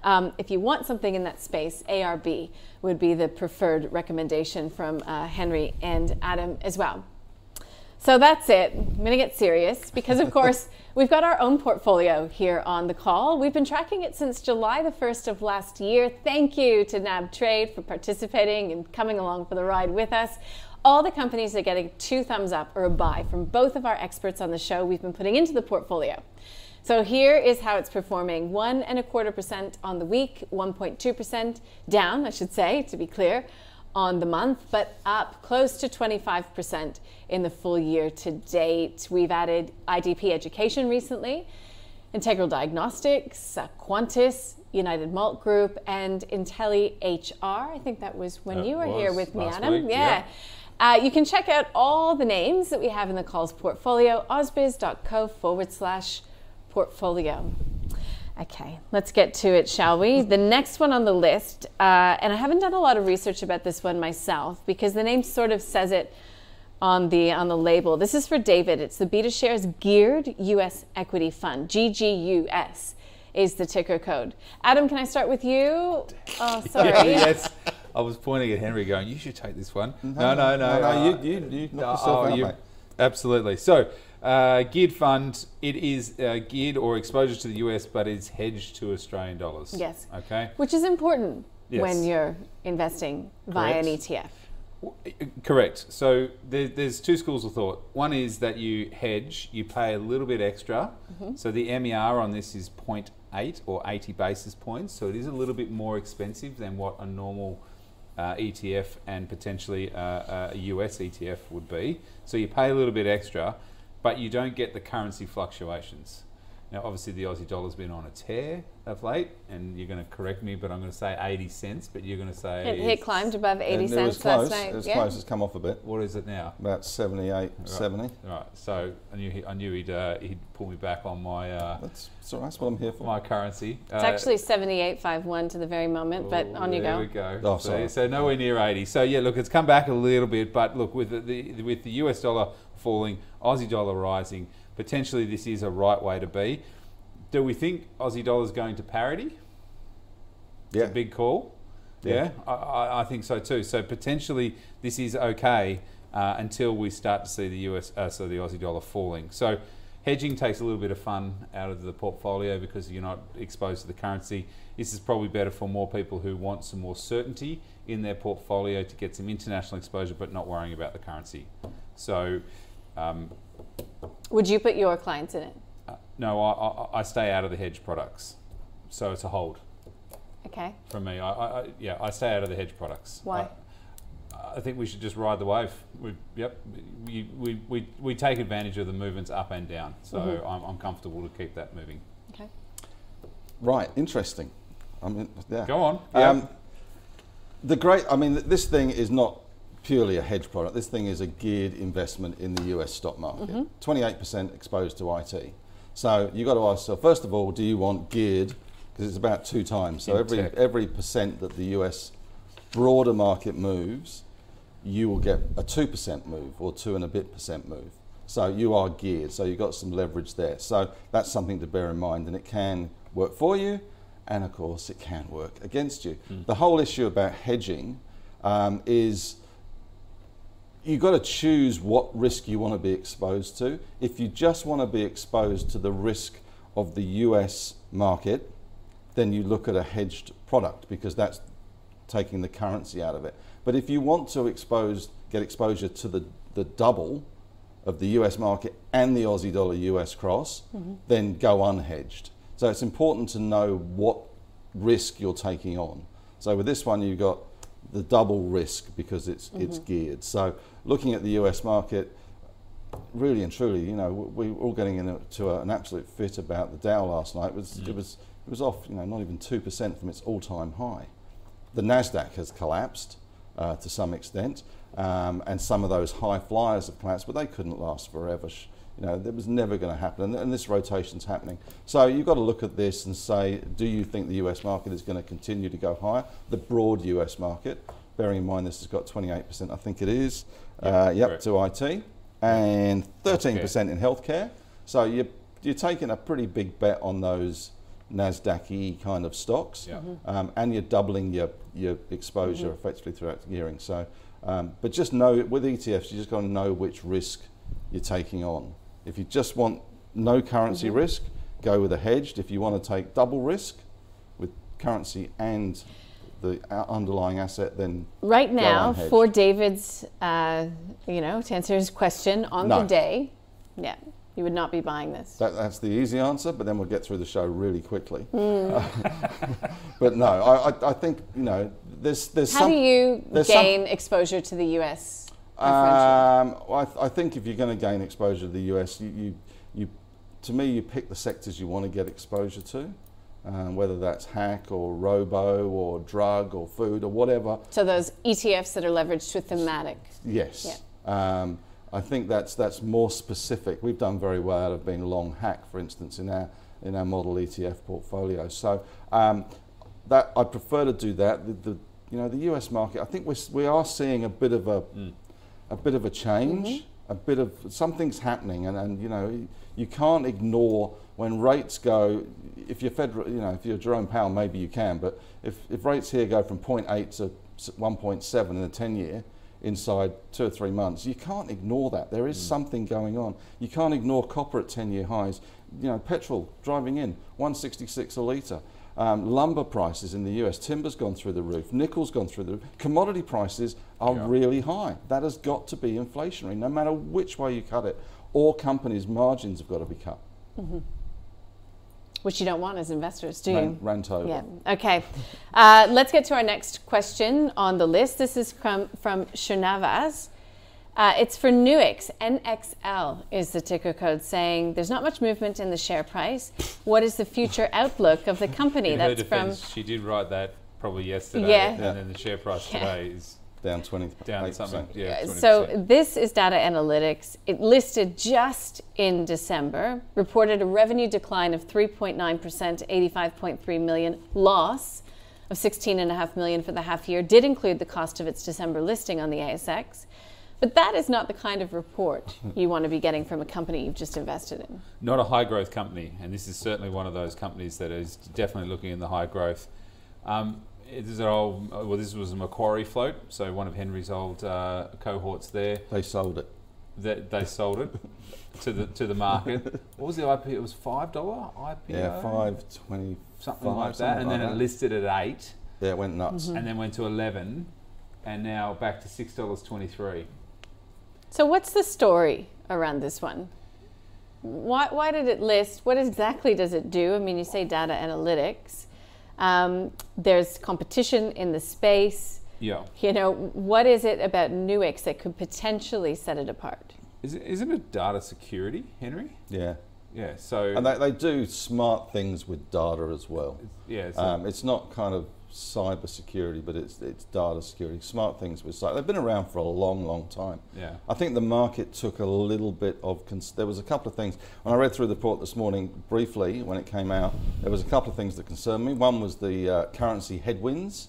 Speaker 2: Um, if you want something in that space, ARB would be the preferred recommendation from uh, Henry and Adam as well. So that's it. I'm going to get serious because, of course, we've got our own portfolio here on the call. We've been tracking it since July the 1st of last year. Thank you to NAB Trade for participating and coming along for the ride with us. All the companies are getting two thumbs up or a buy from both of our experts on the show we've been putting into the portfolio. So here is how it's performing. One and a quarter percent on the week, 1.2% down, I should say, to be clear, on the month, but up close to 25% in the full year to date. We've added IDP Education recently, Integral Diagnostics, uh, Qantas, United Malt Group, and Intelli HR. I think that was when that you were here with me, Adam.
Speaker 3: Week, yeah. yeah.
Speaker 2: Uh, you can check out all the names that we have in the calls portfolio, ausbiz.co forward slash portfolio. Okay, let's get to it, shall we? The next one on the list, uh, and I haven't done a lot of research about this one myself because the name sort of says it on the on the label. This is for David. It's the BetaShares Geared U.S. Equity Fund. GGUS is the ticker code. Adam, can I start with you? Oh, sorry.
Speaker 3: yes. I was pointing at Henry, going, "You should take this one." No, no, no. no, no,
Speaker 4: uh, you, you, you knock yourself oh, out, mate.
Speaker 3: Absolutely. So uh, geared fund, it is uh, geared or exposure to the US, but it's hedged to Australian dollars.
Speaker 2: Yes.
Speaker 3: Okay.
Speaker 2: Which is important yes. when you're investing via an ETF.
Speaker 3: Uh, correct. So there, there's two schools of thought. One is that you hedge, you pay a little bit extra. Mm-hmm. So the MER on this is 0.8 or 80 basis points. So it is a little bit more expensive than what a normal uh, ETF and potentially uh, a US ETF would be. So you pay a little bit extra but you don't get the currency fluctuations. Now, obviously, the Aussie dollar's been on a tear of late, and you're going to correct me, but I'm going to say 80 cents, but you're going to say.
Speaker 2: It, it climbed above 80 cents
Speaker 4: close,
Speaker 2: last night.
Speaker 4: It was yeah. close, it's come off a bit.
Speaker 3: What is it now?
Speaker 4: About 78, right. 70.
Speaker 3: Right, so I knew, he, I knew he'd, uh, he'd pull me back on my. Uh,
Speaker 4: that's, that's, that's what I'm here for.
Speaker 3: My currency.
Speaker 2: It's uh, actually 78.51 to the very moment, but on you
Speaker 3: go.
Speaker 2: There
Speaker 3: we go.
Speaker 4: Oh, sorry.
Speaker 3: So, so nowhere near 80. So, yeah, look, it's come back a little bit, but look, with the, the with the US dollar falling, Aussie dollar rising, potentially this is a right way to be. Do we think Aussie dollar is going to parity? It's
Speaker 4: Yeah.
Speaker 3: a big call.
Speaker 4: Yeah.
Speaker 3: Yeah, I, I, I think so too. So potentially this is okay uh, until we start to see the US, uh, so the Aussie dollar falling. So hedging takes a little bit of fun out of the portfolio because you're not exposed to the currency. This is probably better for more people who want some more certainty in their portfolio to get some international exposure, but not worrying about the currency. So. Um,
Speaker 2: Would you put your clients in it?
Speaker 3: No, I, I, I stay out of the hedge products. So it's a hold
Speaker 2: Okay.
Speaker 3: From me. I, I, I- yeah, I stay out of the hedge products.
Speaker 2: Why?
Speaker 3: I, I think we should just ride the wave. We, yep, we, we, we, we take advantage of the movements up and down. So
Speaker 2: Mm-hmm.
Speaker 3: I'm, I'm comfortable to keep that moving.
Speaker 2: Okay.
Speaker 4: Right, interesting. I mean, yeah.
Speaker 3: Go on.
Speaker 4: Um, the great, I mean, th- this thing is not purely a hedge product. This thing is a geared investment in the US stock market. 28% exposed to IT. So you've got to ask yourself, first of all, do you want geared? Because it's about two times. So
Speaker 3: In
Speaker 4: every,
Speaker 3: tech.
Speaker 4: every percent that the US broader market moves, you will get a 2% move or two and a bit percent move. So you are geared, so you've got some leverage there. So that's something to bear in mind, and it can work for you, and of course, it can work against you. The whole issue about hedging um, is you've got to choose what risk you want to be exposed to. If you just want to be exposed to the risk of the US market, then you look at a hedged product because that's taking the currency out of it. But if you want to expose, get exposure to the, the double of the US market and the Aussie dollar US cross, mm-hmm. then go unhedged. So it's important to know what risk you're taking on. So with this one, you've got the double risk because it's it's mm-hmm. geared. So looking at the US market, really and truly, you know, we were all getting into an absolute fit about the Dow last night. It was it was it was off, you know, not even two percent from its all-time high. The Nasdaq has collapsed uh, to some extent, um, and some of those high flyers have collapsed, but they couldn't last forever. You know, that was never going to happen, and, and this rotation's happening. So you've got to look at this and say, do you think the US market is going to continue to go higher? The broad US market, bearing in mind this has got 28%, I think it is, uh, yep, to IT, and 13% in healthcare. So you're, you're taking a pretty big bet on those NASDAQ kind of stocks,
Speaker 3: Yeah.
Speaker 4: um, and you're doubling your, your exposure effectively throughout the gearing. So, um, but just know with ETFs, you just got to know which risk you're taking on. If you just want no currency risk, go with a hedged. If you want to take double risk with currency and the underlying asset, then
Speaker 2: Right now, for David's, uh, you know, to answer his question on
Speaker 4: No.
Speaker 2: the day, yeah, you would not be buying this.
Speaker 4: That, that's the easy answer, but then we'll get through the show really quickly.
Speaker 2: Hmm.
Speaker 4: but no, I, I, I think you know there's there's
Speaker 2: How
Speaker 4: some.
Speaker 2: do you
Speaker 4: there's some-
Speaker 2: gain exposure to the US?
Speaker 4: Um, I, th- I think if you're going to gain exposure to the US, you, you, you, to me, you pick the sectors you want to get exposure to, um, whether that's hack or robo or drug or food or whatever.
Speaker 2: so those ETFs that are leveraged to thematic.
Speaker 4: Yes. Um, I think that's that's more specific. We've done very well out of being long hack, for instance, in our in our model ETF portfolio. So um, that I prefer to do that. The, the you know the US market. I think we're, we are seeing a bit of a a bit of a change. A bit of something's happening, and, and you know you can't ignore when rates go. If you're Fed, you know, if you're Jerome Powell, maybe you can. But if, if rates here go from 0.8 to 1.7 in a 10 year, inside two or three months. You can't ignore that. There is mm. something going on. You can't ignore copper at 10 year highs. You know, petrol driving in, 166 a litre. Um, lumber prices in the US, timber's gone through the roof, nickel's gone through the roof. Commodity prices are
Speaker 3: Yeah.
Speaker 4: really high. That has got to be inflationary, no matter which way you cut it. All companies' margins have got to be cut.
Speaker 2: Which you don't want as investors, do
Speaker 4: Ran,
Speaker 2: you?
Speaker 4: rant over.
Speaker 2: Yeah. Okay. Uh, let's get to our next question on the list. This is from from Shanavaz. Uh, it's for Nuix. NXL is the ticker code, saying there's not much movement in the share price. What is the future outlook of the company?
Speaker 3: In her
Speaker 2: That's from
Speaker 3: defence, she did write that probably yesterday,
Speaker 2: Yeah.
Speaker 3: and
Speaker 4: Yeah.
Speaker 3: then the share price
Speaker 2: Yeah.
Speaker 3: today is
Speaker 4: Down 20
Speaker 3: down something. Yeah, 20%.
Speaker 2: So this is data analytics. It listed just in December, reported a revenue decline of 3.9%, 85.3 million loss of 16.5 million for the half year. Did include the cost of its December listing on the ASX. But that is not the kind of report you want to be getting from a company you've just invested in.
Speaker 3: not a high growth company, and this is certainly one of those companies that is definitely looking in the high growth. Um, this is an old, well, this was a Macquarie float, so one of Henry's old uh, cohorts there.
Speaker 4: They sold it.
Speaker 3: That they sold it to the to the market. What was the IPO? It was five dollar IPO.
Speaker 4: Yeah, five twenty
Speaker 3: something like that, and then it listed at eight.
Speaker 4: Yeah, it went nuts.
Speaker 3: And then went to eleven, and now back to six dollars twenty three.
Speaker 2: So, what's the story around this one? Why, why did it list? What exactly does it do? I mean, you say data analytics. Um, there's competition in the space.
Speaker 3: Yeah.
Speaker 2: You know, what is it about Nuix that could potentially set it apart?
Speaker 3: Is it, isn't it data security, Henry?
Speaker 4: Yeah.
Speaker 3: Yeah. So.
Speaker 4: And they, they do smart things with data as well.
Speaker 3: yeah. So
Speaker 4: Um, it's not kind of cyber security, but it's it's data security. Smart things with cyber. They've been around for a long, long time.
Speaker 3: Yeah.
Speaker 4: I think the market took a little bit of. Cons- there was a couple of things when I read through the report this morning briefly when it came out. There was a couple of things that concerned me. One was the uh, currency headwinds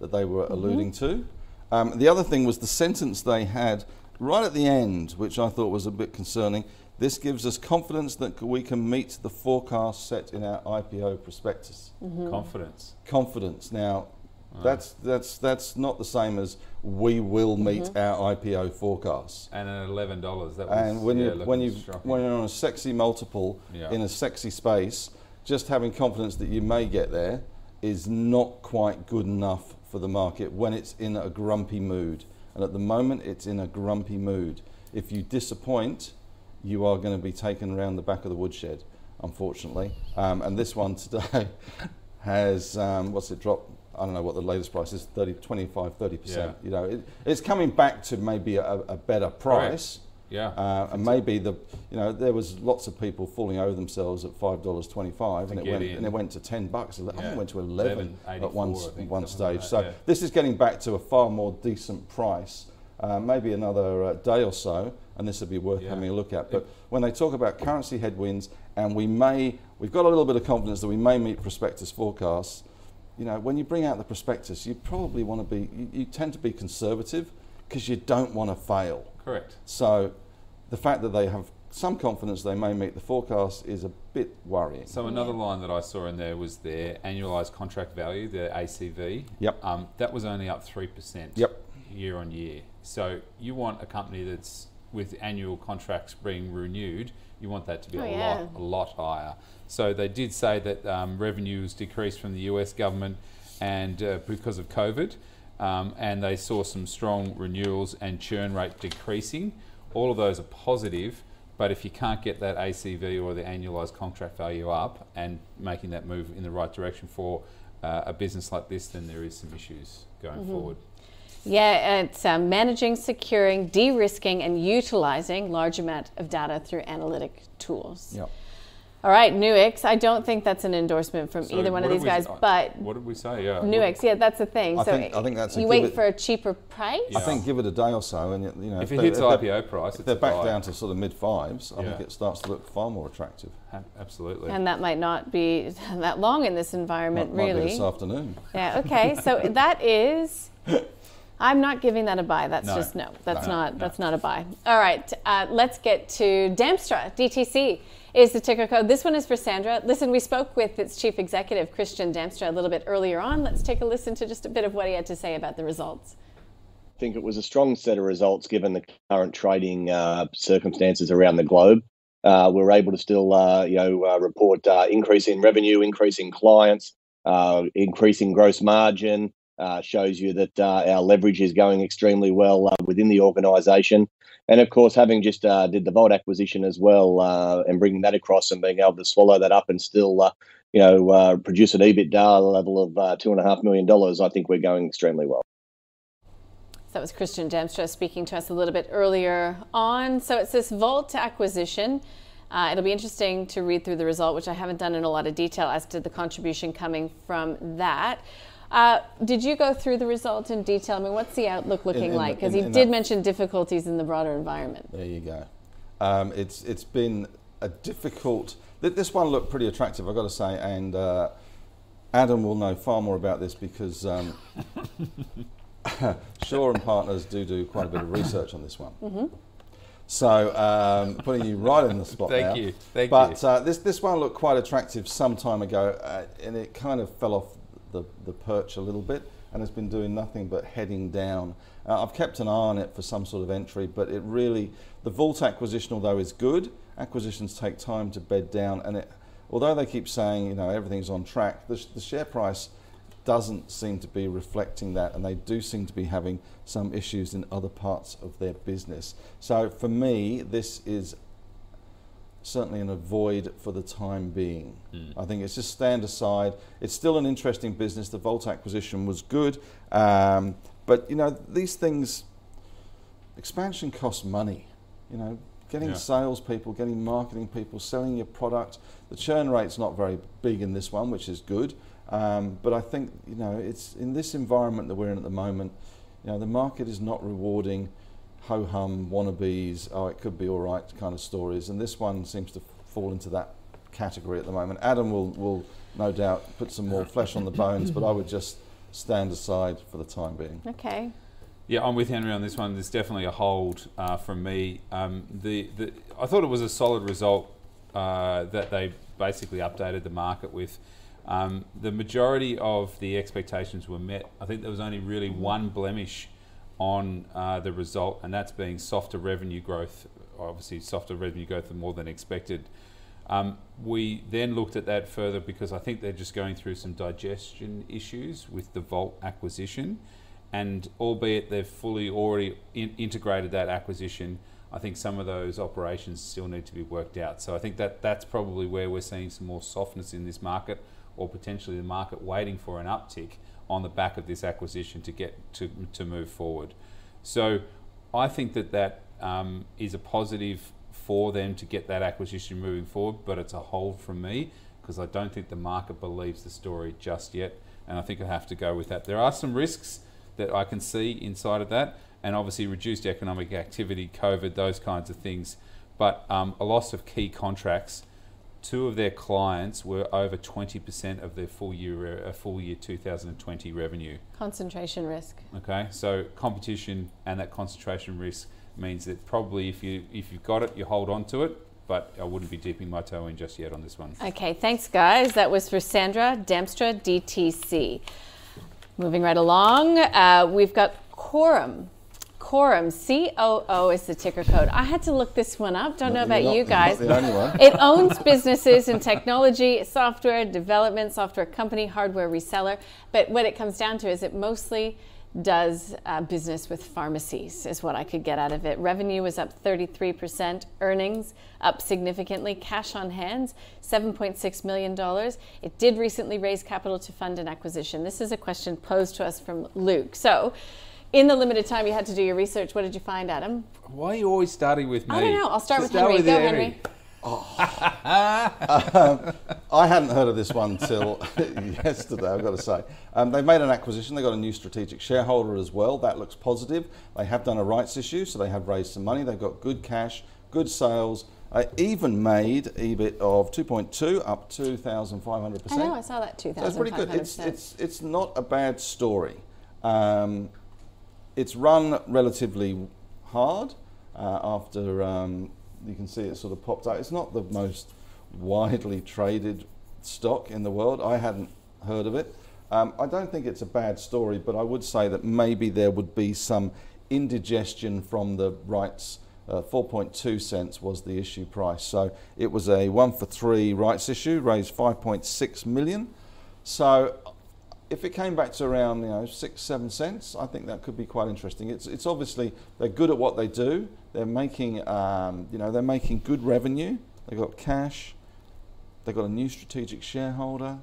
Speaker 4: that they were alluding to. Um, the other thing was the sentence they had right at the end, which I thought was a bit concerning. This gives us confidence that we can meet the forecast set in our IPO prospectus
Speaker 3: confidence.
Speaker 4: confidence. Now, that's that's that's not the same as we will meet
Speaker 2: Mm-hmm.
Speaker 4: our IPO forecasts.
Speaker 3: And at eleven dollars, that was.
Speaker 4: And when
Speaker 3: yeah,
Speaker 4: you when you when you're on a sexy multiple
Speaker 3: Yeah.
Speaker 4: in a sexy space, just having confidence that you may get there is not quite good enough for the market when it's in a grumpy mood. And at the moment, it's in a grumpy mood. If you disappoint, you are going to be taken around the back of the woodshed, unfortunately. Um, and this one today has, um, what's it dropped? I don't know what the latest price is, 30, 25, 30%.
Speaker 3: Yeah.
Speaker 4: You know, it, it's coming back to maybe a, a better price.
Speaker 3: yeah.
Speaker 4: Uh, and maybe the, you know, there was lots of people falling over themselves at five dollars twenty-five, and it went
Speaker 3: in.
Speaker 4: and it went to ten bucks. I think
Speaker 3: Yeah.
Speaker 4: it went to eleven at one
Speaker 3: think,
Speaker 4: one
Speaker 3: like
Speaker 4: stage.
Speaker 3: that,
Speaker 4: so
Speaker 3: yeah.
Speaker 4: this is getting back to a far more decent price. Uh, maybe another uh, day or so, and this would be worth
Speaker 3: Yeah.
Speaker 4: having a look at. But when they talk about currency headwinds, and we may, we've got a little bit of confidence that we may meet prospectus forecasts. You know, when you bring out the prospectus, you probably want to be, you, you tend to be conservative because you don't want to fail.
Speaker 3: Correct.
Speaker 4: So the fact that they have some confidence they may meet the forecast is a bit worrying.
Speaker 3: So another line that I saw in there was their annualized contract value, their ACV.
Speaker 4: Yep.
Speaker 3: Um, that was only up three percent.
Speaker 4: Yep.
Speaker 3: Year on year. So you want a company that's with annual contracts being renewed. You want that to be
Speaker 2: Oh,
Speaker 3: a
Speaker 2: yeah.
Speaker 3: lot, a lot higher. So they did say that um, revenues decreased from the U.S. government and uh, because of COVID, um, and they saw some strong renewals and churn rate decreasing. All of those are positive. But if you can't get that ACV or the annualized contract value up and making that move in the right direction for uh, a business like this, then there is some issues going
Speaker 2: Mm-hmm.
Speaker 3: forward.
Speaker 2: Yeah, it's um, managing, securing, de-risking, and utilizing large amount of data through analytic tools.
Speaker 4: Yep.
Speaker 2: All right, Nuix. I don't think that's an endorsement from
Speaker 3: So
Speaker 2: either one of these
Speaker 3: we-
Speaker 2: guys,
Speaker 3: uh,
Speaker 2: but
Speaker 3: what did we say? Yeah,
Speaker 2: Nuix, yeah, that's the thing.
Speaker 4: I
Speaker 2: so
Speaker 4: think- I think that's
Speaker 2: you
Speaker 4: give
Speaker 2: wait
Speaker 4: it-
Speaker 2: for a cheaper price.
Speaker 3: Yeah.
Speaker 4: I think give it a day or so, and you know
Speaker 3: If it
Speaker 4: they-
Speaker 3: hits
Speaker 4: they're-
Speaker 3: IPO price,
Speaker 4: if
Speaker 3: it's
Speaker 4: they're
Speaker 3: a
Speaker 4: back
Speaker 3: buy.
Speaker 4: down to sort of mid fives, I think it starts to look far more attractive.
Speaker 3: Absolutely.
Speaker 2: And that might not be that long in this environment,
Speaker 4: Might, might be
Speaker 2: really.
Speaker 4: this afternoon.
Speaker 2: Yeah. Okay. So that is. I'm not giving that a buy. That's
Speaker 3: No.
Speaker 2: just no. That's
Speaker 3: No.
Speaker 2: not. That's not a buy. All right. Uh, let's get to Damstra. DTC is the ticker code. This one is for Sandra. Listen, we spoke with its chief executive Christian Damstra a little bit earlier on. Let's take a listen to just a bit of what he had to say about the results.
Speaker 6: I think it was a strong set of results given the current trading uh, circumstances around the globe. Uh, we were able to still, uh, you know, uh, report uh, increase in revenue, increase in clients, uh, increasing gross margin. Uh, shows you that uh, our leverage is going extremely well uh, within the organisation, and of course, having just uh, did the Vault acquisition as well, uh, and bringing that across and being able to swallow that up and still, uh, you know, produce an EBITDA level of two and a half million dollars, I think we're going extremely well.
Speaker 2: That was Christian Damstra speaking to us a little bit earlier on. So it's this Vault acquisition. Uh, it'll be interesting to read through the result, which I haven't done in a lot of detail as to the contribution coming from that. Uh, did you go through the result in detail? I mean, what's the outlook looking
Speaker 4: in-
Speaker 2: like? Because he
Speaker 4: in
Speaker 2: did
Speaker 4: that-
Speaker 2: mention difficulties in the broader environment.
Speaker 4: There you go. Um, it's it's been a difficult. This one looked pretty attractive, I've got to say, and uh, Adam will know far more about this because um, Shaw and Partners do do quite a bit of research on this one.
Speaker 2: Mm-hmm.
Speaker 4: So um, putting you right in the spot
Speaker 3: Thank
Speaker 4: now.
Speaker 3: you, thank
Speaker 4: but
Speaker 3: you.
Speaker 4: Uh, this this one looked quite attractive some time ago, uh, and it kind of fell off the, the perch a little bit and has been doing nothing but heading down. Uh, I've kept an eye on it for some sort of entry, but it really, the Vault acquisition, although is good, acquisitions take time to bed down, and it, although they keep saying you know everything's on track, the, the share price doesn't seem to be reflecting that, and they do seem to be having some issues in other parts of their business. So for me, this is certainly an avoid for the time being. Mm. I think it's just stand aside. It's still an interesting business. The Vault acquisition was good, um, but you know these things. Expansion costs money. You know, getting yeah. salespeople, getting marketing people, selling your product. The churn rate's not very big in this one, which is good. Um, but I think you know it's in this environment that we're in at the moment. You know, the market is not rewarding ho hum wannabes, oh, it could be all right kind of stories. And this one seems to fall into that category at the moment. Adam will, will no doubt put some more flesh on the bones, but I would just stand aside for the time being.
Speaker 2: Okay.
Speaker 3: Yeah, I'm with Henry on this one. There's definitely a hold uh, from me. Um, the, the, I thought it was a solid result uh, that they basically updated the market with. Um, the majority of the expectations were met. I think there was only really one blemish on uh, the result, and that's being softer revenue growth. Obviously, softer revenue growth more than expected. Um, we then looked at that further because I think they're just going through some digestion issues with the Vault acquisition, and albeit they've fully already in integrated that acquisition, I think some of those operations still need to be worked out. So I think that that's probably where we're seeing some more softness in this market, or potentially the market waiting for an uptick on the back of this acquisition to get to, to move forward. So I think that that um, is a positive for them to get that acquisition moving forward, but it's a hold from me because I don't think the market believes the story just yet, and I think I have to go with that. There are some risks that I can see inside of that, and obviously reduced economic activity, COVID, those kinds of things, but um, a loss of key contracts two of their clients were over 20% of their full year, uh, full year 2020 revenue.
Speaker 2: Concentration risk.
Speaker 3: Okay, so competition and that concentration risk means that probably if you if you've got it, you hold on to it. But I wouldn't be dipping my toe in just yet on this one.
Speaker 2: Okay, thanks guys. That was for Sandra Damstra, DTC. Moving right along, uh, we've got Quorum. Quorum, C O O is the ticker code. I had to look this one up. Don't know about
Speaker 4: not,
Speaker 2: you guys.
Speaker 4: it
Speaker 2: owns businesses in technology, software development, software company, hardware reseller. But what it comes down to is it mostly does uh, business with pharmacies, is what I could get out of it. Revenue was up 33%, earnings up significantly, cash on hands, $7.6 million. It did recently raise capital to fund an acquisition. This is a question posed to us from Luke. So, in the limited time you had to do your research, what did you find, Adam?
Speaker 3: Why are you always starting with me?
Speaker 2: I don't know. I'll start with start Henry. With Go, Henry. Henry.
Speaker 4: Oh. um, I hadn't heard of this one until yesterday, I've got to say. Um, they've made an acquisition, they've got a new strategic shareholder as well. That looks positive. They have done a rights issue, so they have raised some money. They've got good cash, good sales, uh, even made EBIT of 2.2 up 2,500%. I
Speaker 2: know, I saw that 2,500%. So
Speaker 4: it's pretty good. It's, it's, it's not a bad story. Um, it's run relatively hard uh, after um, you can see it sort of popped out. It's not the most widely traded stock in the world. I hadn't heard of it. Um, I don't think it's a bad story, but I would say that maybe there would be some indigestion from the rights. Uh, 4.2 cents was the issue price. So it was a one for three rights issue, raised 5.6 million. So if it came back to around you know six seven cents, I think that could be quite interesting. It's it's obviously they're good at what they do. They're making um, you know they're making good revenue. They've got cash. They've got a new strategic shareholder.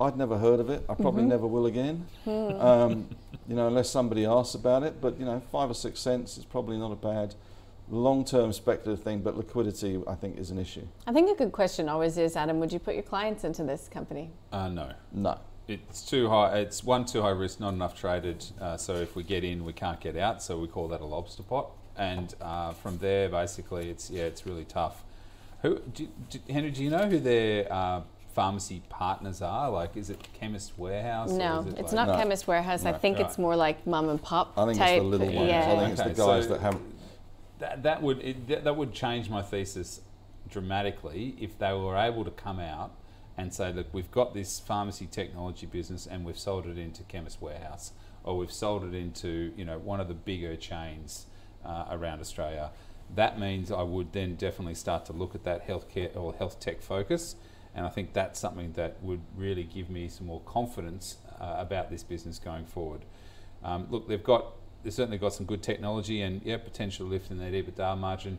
Speaker 4: I'd never heard of it. I probably mm-hmm. never will again. Hmm. Um, you know, unless somebody asks about it. But you know, five or six cents is probably not a bad long-term speculative thing. But liquidity, I think, is an issue.
Speaker 2: I think a good question always is, Adam, would you put your clients into this company?
Speaker 3: Uh, no.
Speaker 4: No
Speaker 3: it's too high. It's one too high risk, not enough traded. Uh, so if we get in, we can't get out. So we call that a lobster pot. And uh, from there, basically, it's yeah, it's really tough. Who, do, do, Henry? Do you know who their uh, pharmacy partners are? Like, is it Chemist Warehouse?
Speaker 2: No,
Speaker 3: it
Speaker 2: it's
Speaker 3: like
Speaker 2: not no. Chemist Warehouse. I think right. it's more like mom and pop.
Speaker 4: I think
Speaker 2: type.
Speaker 4: it's the little ones. Yeah. I think it's okay, the guys so that have.
Speaker 3: That, that would it, that would change my thesis dramatically if they were able to come out and say, look, we've got this pharmacy technology business and we've sold it into Chemist Warehouse or we've sold it into you know one of the bigger chains uh, around Australia. That means I would then definitely start to look at that healthcare or health tech focus, and I think that's something that would really give me some more confidence uh, about this business going forward. Um, look, they've got they've certainly got some good technology and yeah, potential lift in that EBITDA margin.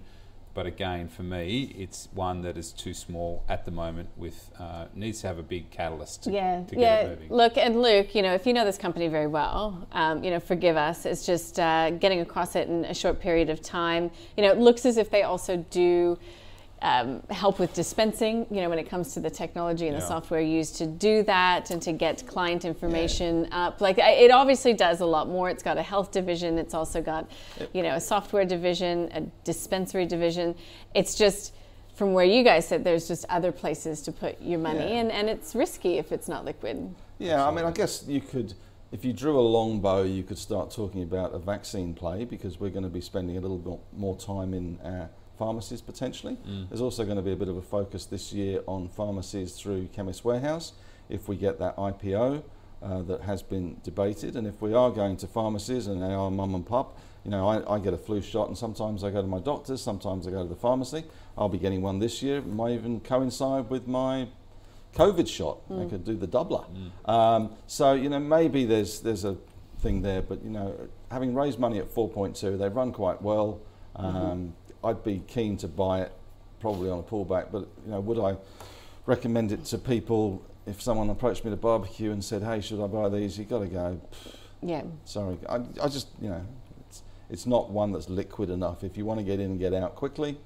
Speaker 3: But again, for me, it's one that is too small at the moment. With uh, needs to have a big catalyst. To,
Speaker 2: yeah,
Speaker 3: to
Speaker 2: yeah. Look, and Luke, you know, if you know this company very well, um, you know, forgive us. It's just uh, getting across it in a short period of time. You know, it looks as if they also do um, help with dispensing, you know, when it comes to the technology and yeah. the software used to do that and to get client information yeah. up. Like it obviously does a lot more. It's got a health division. It's also got, you know, a software division, a dispensary division. It's just from where you guys sit, there's just other places to put your money, yeah. and, and it's risky if it's not liquid.
Speaker 4: Yeah, I mean, I guess you could, if you drew a long bow, you could start talking about a vaccine play because we're going to be spending a little bit more time in our pharmacies potentially. Mm. There's also going to be a bit of a focus this year on pharmacies through Chemist Warehouse if we get that IPO uh, that has been debated. And if we are going to pharmacies and they are mum and pop, you know, I, I, get a flu shot and sometimes I go to my doctor's, sometimes I go to the pharmacy. I'll be getting one this year. It might even coincide with my COVID shot. Mm. I could do the doubler. Mm. Um, so, you know, maybe there's, there's a thing there, but, you know, having raised money at 4.2, they've run quite well. Mm-hmm. Um, mm-hmm I'd be keen to buy it probably on a pullback, but you know, would I recommend it to people if someone approached me at a barbecue and said, "Hey, should I buy these?" You've got to go.
Speaker 2: Yeah.
Speaker 4: Sorry, I, I just you know, it's, it's not one that's liquid enough. If you want to get in and get out quickly,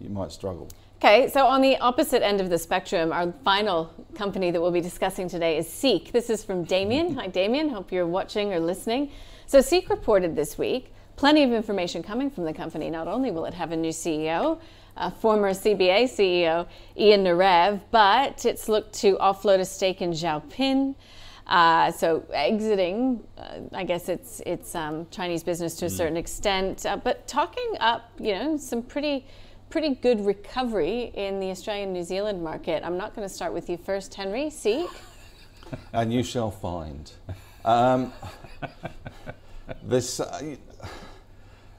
Speaker 4: you might struggle.
Speaker 2: Okay, so on the opposite end of the spectrum, our final company that we'll be discussing today is Seek. This is from Damien. Hi, Damien. Hope you're watching or listening. So, Seek reported this week plenty of information coming from the company. Not only will it have a new CEO, a former CBA CEO, Ian Narev, but it's looked to offload a stake in Zhaopin. Uh, so exiting, uh, I guess it's it's um, Chinese business to a mm. certain extent, uh, but talking up, you know, some pretty pretty good recovery in the Australian New Zealand market. I'm not going to start with you first, Henry. Seek.
Speaker 4: and you shall find. Um, this uh,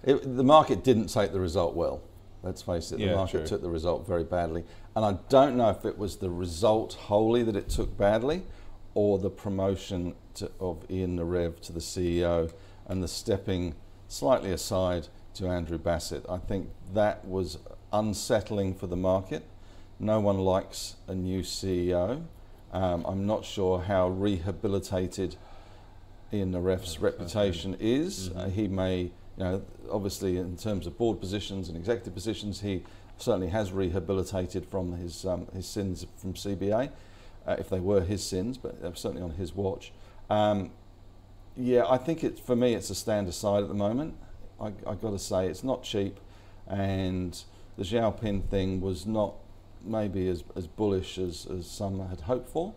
Speaker 4: it, the market didn't take the result well. Let's face it, the yeah, market true. took the result very badly. And I don't know if it was the result wholly that it took badly or the promotion to, of Ian Narev to the CEO and the stepping slightly aside to Andrew Bassett. I think that was unsettling for the market. No one likes a new CEO. Um, I'm not sure how rehabilitated Ian Narev's reputation is. Mm-hmm. Uh, he may you know, obviously in terms of board positions and executive positions, he certainly has rehabilitated from his um, his sins from CBA, uh, if they were his sins, but certainly on his watch. Um, yeah, I think it for me it's a stand aside at the moment. I, I got to say it's not cheap, and the Zhaopin thing was not maybe as, as bullish as, as some had hoped for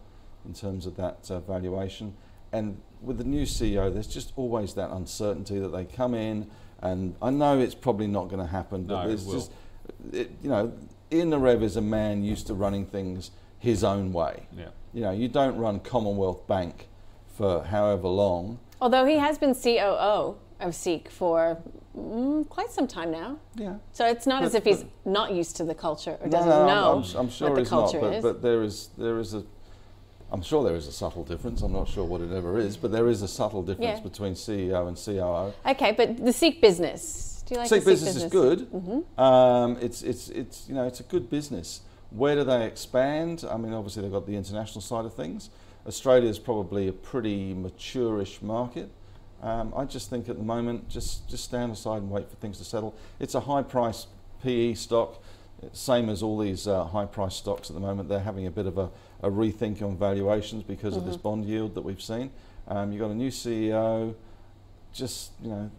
Speaker 4: in terms of that uh, valuation. And with the new CEO, there's just always that uncertainty that they come in, and I know it's probably not going to happen, but
Speaker 3: no,
Speaker 4: it's just, it, you know, Ian Narev is a man used to running things his own way.
Speaker 3: Yeah.
Speaker 4: You know, you don't run Commonwealth Bank for however long.
Speaker 2: Although he has been COO of Seek for mm, quite some time now.
Speaker 4: Yeah.
Speaker 2: So it's not but, as if he's not used to the culture or doesn't no, know I'm, I'm sure what the culture
Speaker 4: not, but,
Speaker 2: is.
Speaker 4: But there is there is a I'm sure there is a subtle difference. I'm not sure what it ever is, but there is a subtle difference yeah. between CEO and COO.
Speaker 2: Okay, but the Seek business. Do you like
Speaker 4: Seek,
Speaker 2: business,
Speaker 4: business? is good. Mm-hmm. Um, it's it's it's you know it's a good business. Where do they expand? I mean, obviously they've got the international side of things. Australia is probably a pretty mature-ish market. Um, I just think at the moment, just just stand aside and wait for things to settle. It's a high-price PE stock, same as all these uh, high-price stocks at the moment. They're having a bit of a a rethink on valuations because mm-hmm. of this mm-hmm. bond yield that we've seen. Um, you've got a new CEO, just, you know.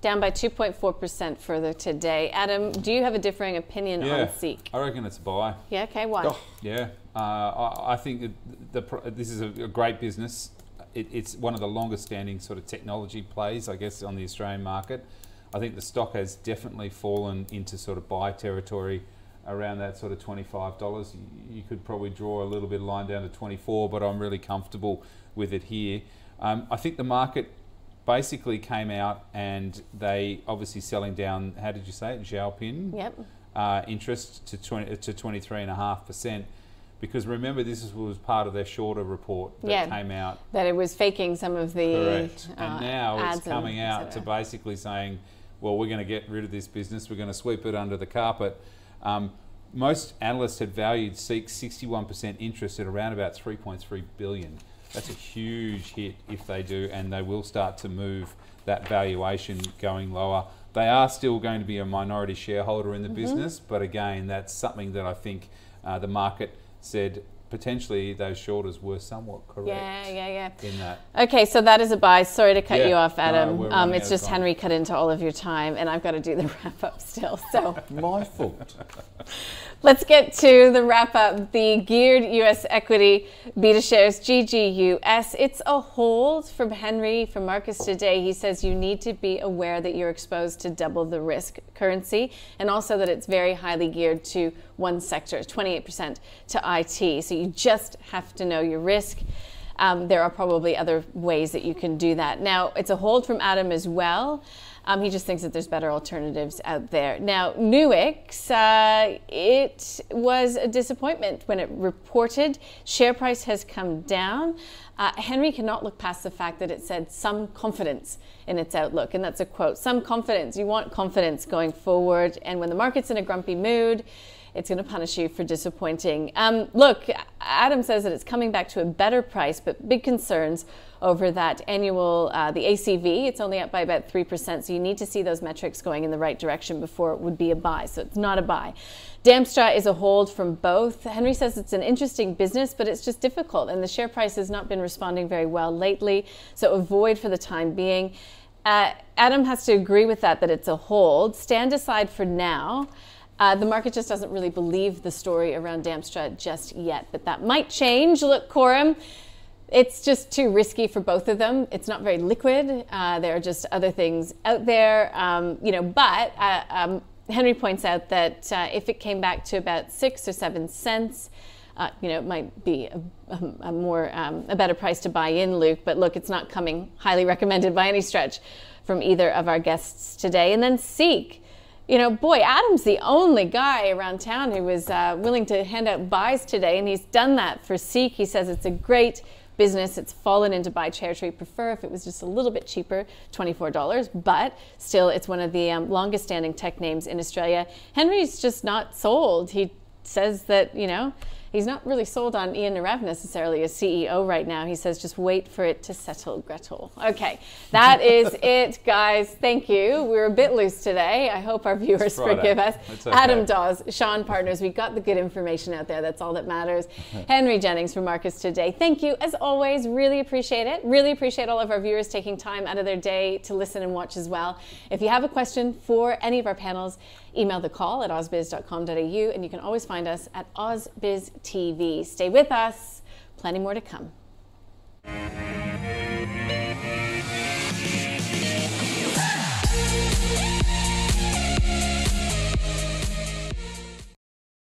Speaker 2: Down by 2.4% further today. Adam, do you have a differing opinion
Speaker 3: yeah,
Speaker 2: on Seek?
Speaker 3: I reckon it's a buy.
Speaker 2: Yeah, okay, why? Oh.
Speaker 3: Yeah, uh, I, I, think the, the, this is a, a great business. It, it's one of the longest standing sort of technology plays, I guess, on the Australian market. I think the stock has definitely fallen into sort of buy territory around that sort of $25. You could probably draw a little bit of line down to 24, but I'm really comfortable with it here. Um, I think the market basically came out and they obviously selling down, how did you say it, Zhaopin?
Speaker 2: Yep.
Speaker 3: Uh, interest to, 20, to 23.5%. Because remember, this was part of their shorter report that
Speaker 2: Yeah.
Speaker 3: came out
Speaker 2: That it was faking some of the
Speaker 3: Correct.
Speaker 2: uh,
Speaker 3: and now it's coming out to basically saying, well, we're going to get rid of this business, we're going to sweep it under the carpet. Um, most analysts had valued Seek 61% interest at around about 3.3 billion. That's a huge hit if they do, and they will start to move that valuation going lower. They are still going to be a minority shareholder in the
Speaker 2: Mm-hmm.
Speaker 3: business, but again, that's something that I think uh, the market said potentially those shorters were somewhat correct
Speaker 2: Yeah, yeah, yeah.
Speaker 3: in that.
Speaker 2: Okay, so that is a buy. Sorry to cut
Speaker 3: Yeah,
Speaker 2: you off, Adam.
Speaker 3: we're
Speaker 2: um, it's just. Henry cut into all of your time, and I've got to do the wrap up still. So
Speaker 4: My fault.
Speaker 2: let's get to the wrap up. The geared U.S. equity beta shares GGUS. It's a hold from Henry from Marcus today. He says you need to be aware that you're exposed to double the risk currency, and also that it's very highly geared to one sector, 28% to IT. So you just have to know your risk. Um, there are probably other ways that you can do that. Now, it's a hold from Adam as well. Um, he just thinks that there's better alternatives out there. Now, Nuix, uh, it was a disappointment when it reported. Share price has come down. Uh, Henry cannot look past the fact that it said some confidence in its outlook, and that's a quote. Some confidence. You want confidence going forward, and when the market's in a grumpy mood, it's going to punish you for disappointing. Um, look, Adam says that it's coming back to a better price, but big concerns over that annual, uh, the ACV. It's only up by about 3%, so you need to see those metrics going in the right direction before it would be a buy. So it's not a buy. Damstra is a hold from both. Henry says it's an interesting business, but it's just difficult, and the share price has not been responding very well lately, so avoid for the time being. Uh, Adam has to agree with that, that it's a hold. Stand aside for now. Uh, the market just doesn't really believe the story around Damstra just yet, but that might change. Look, Quorum, it's just too risky for both of them. It's not very liquid. Uh, there are just other things out there, um, you know. But uh, um, Henry points out that uh, if it came back to about six or seven cents, uh, you know, it might be a, a more um, a better price to buy in, Luke. But look, it's not coming highly recommended by any stretch from either of our guests today. And then Seek you know, boy, Adam's the only guy around town who was uh, willing to hand out buys today, and he's done that for Seek. He says it's a great business. It's fallen into buy territory. Prefer if it was just a little bit cheaper, $24, but still, it's one of the um, longest standing tech names in Australia. Henry's just not sold. He says that, you know, he's not really sold on Ian Narev necessarily as CEO right now. He says just wait for it to settle, Gretel. Okay, that is it, guys. Thank you. We were a bit loose today. I hope our viewers forgive us.
Speaker 3: Okay.
Speaker 2: Adam Dawes, Shaw and Partners, we got the good information out there. That's all that matters. Henry Jennings from Marcus Today. Thank you, as always. Really appreciate it. Really appreciate all of our viewers taking time out of their day to listen and watch as well. If you have a question for any of our panels, Email the call at ausbiz.com.au and you can always find us at Ausbiz TV. Stay with us, plenty more to come.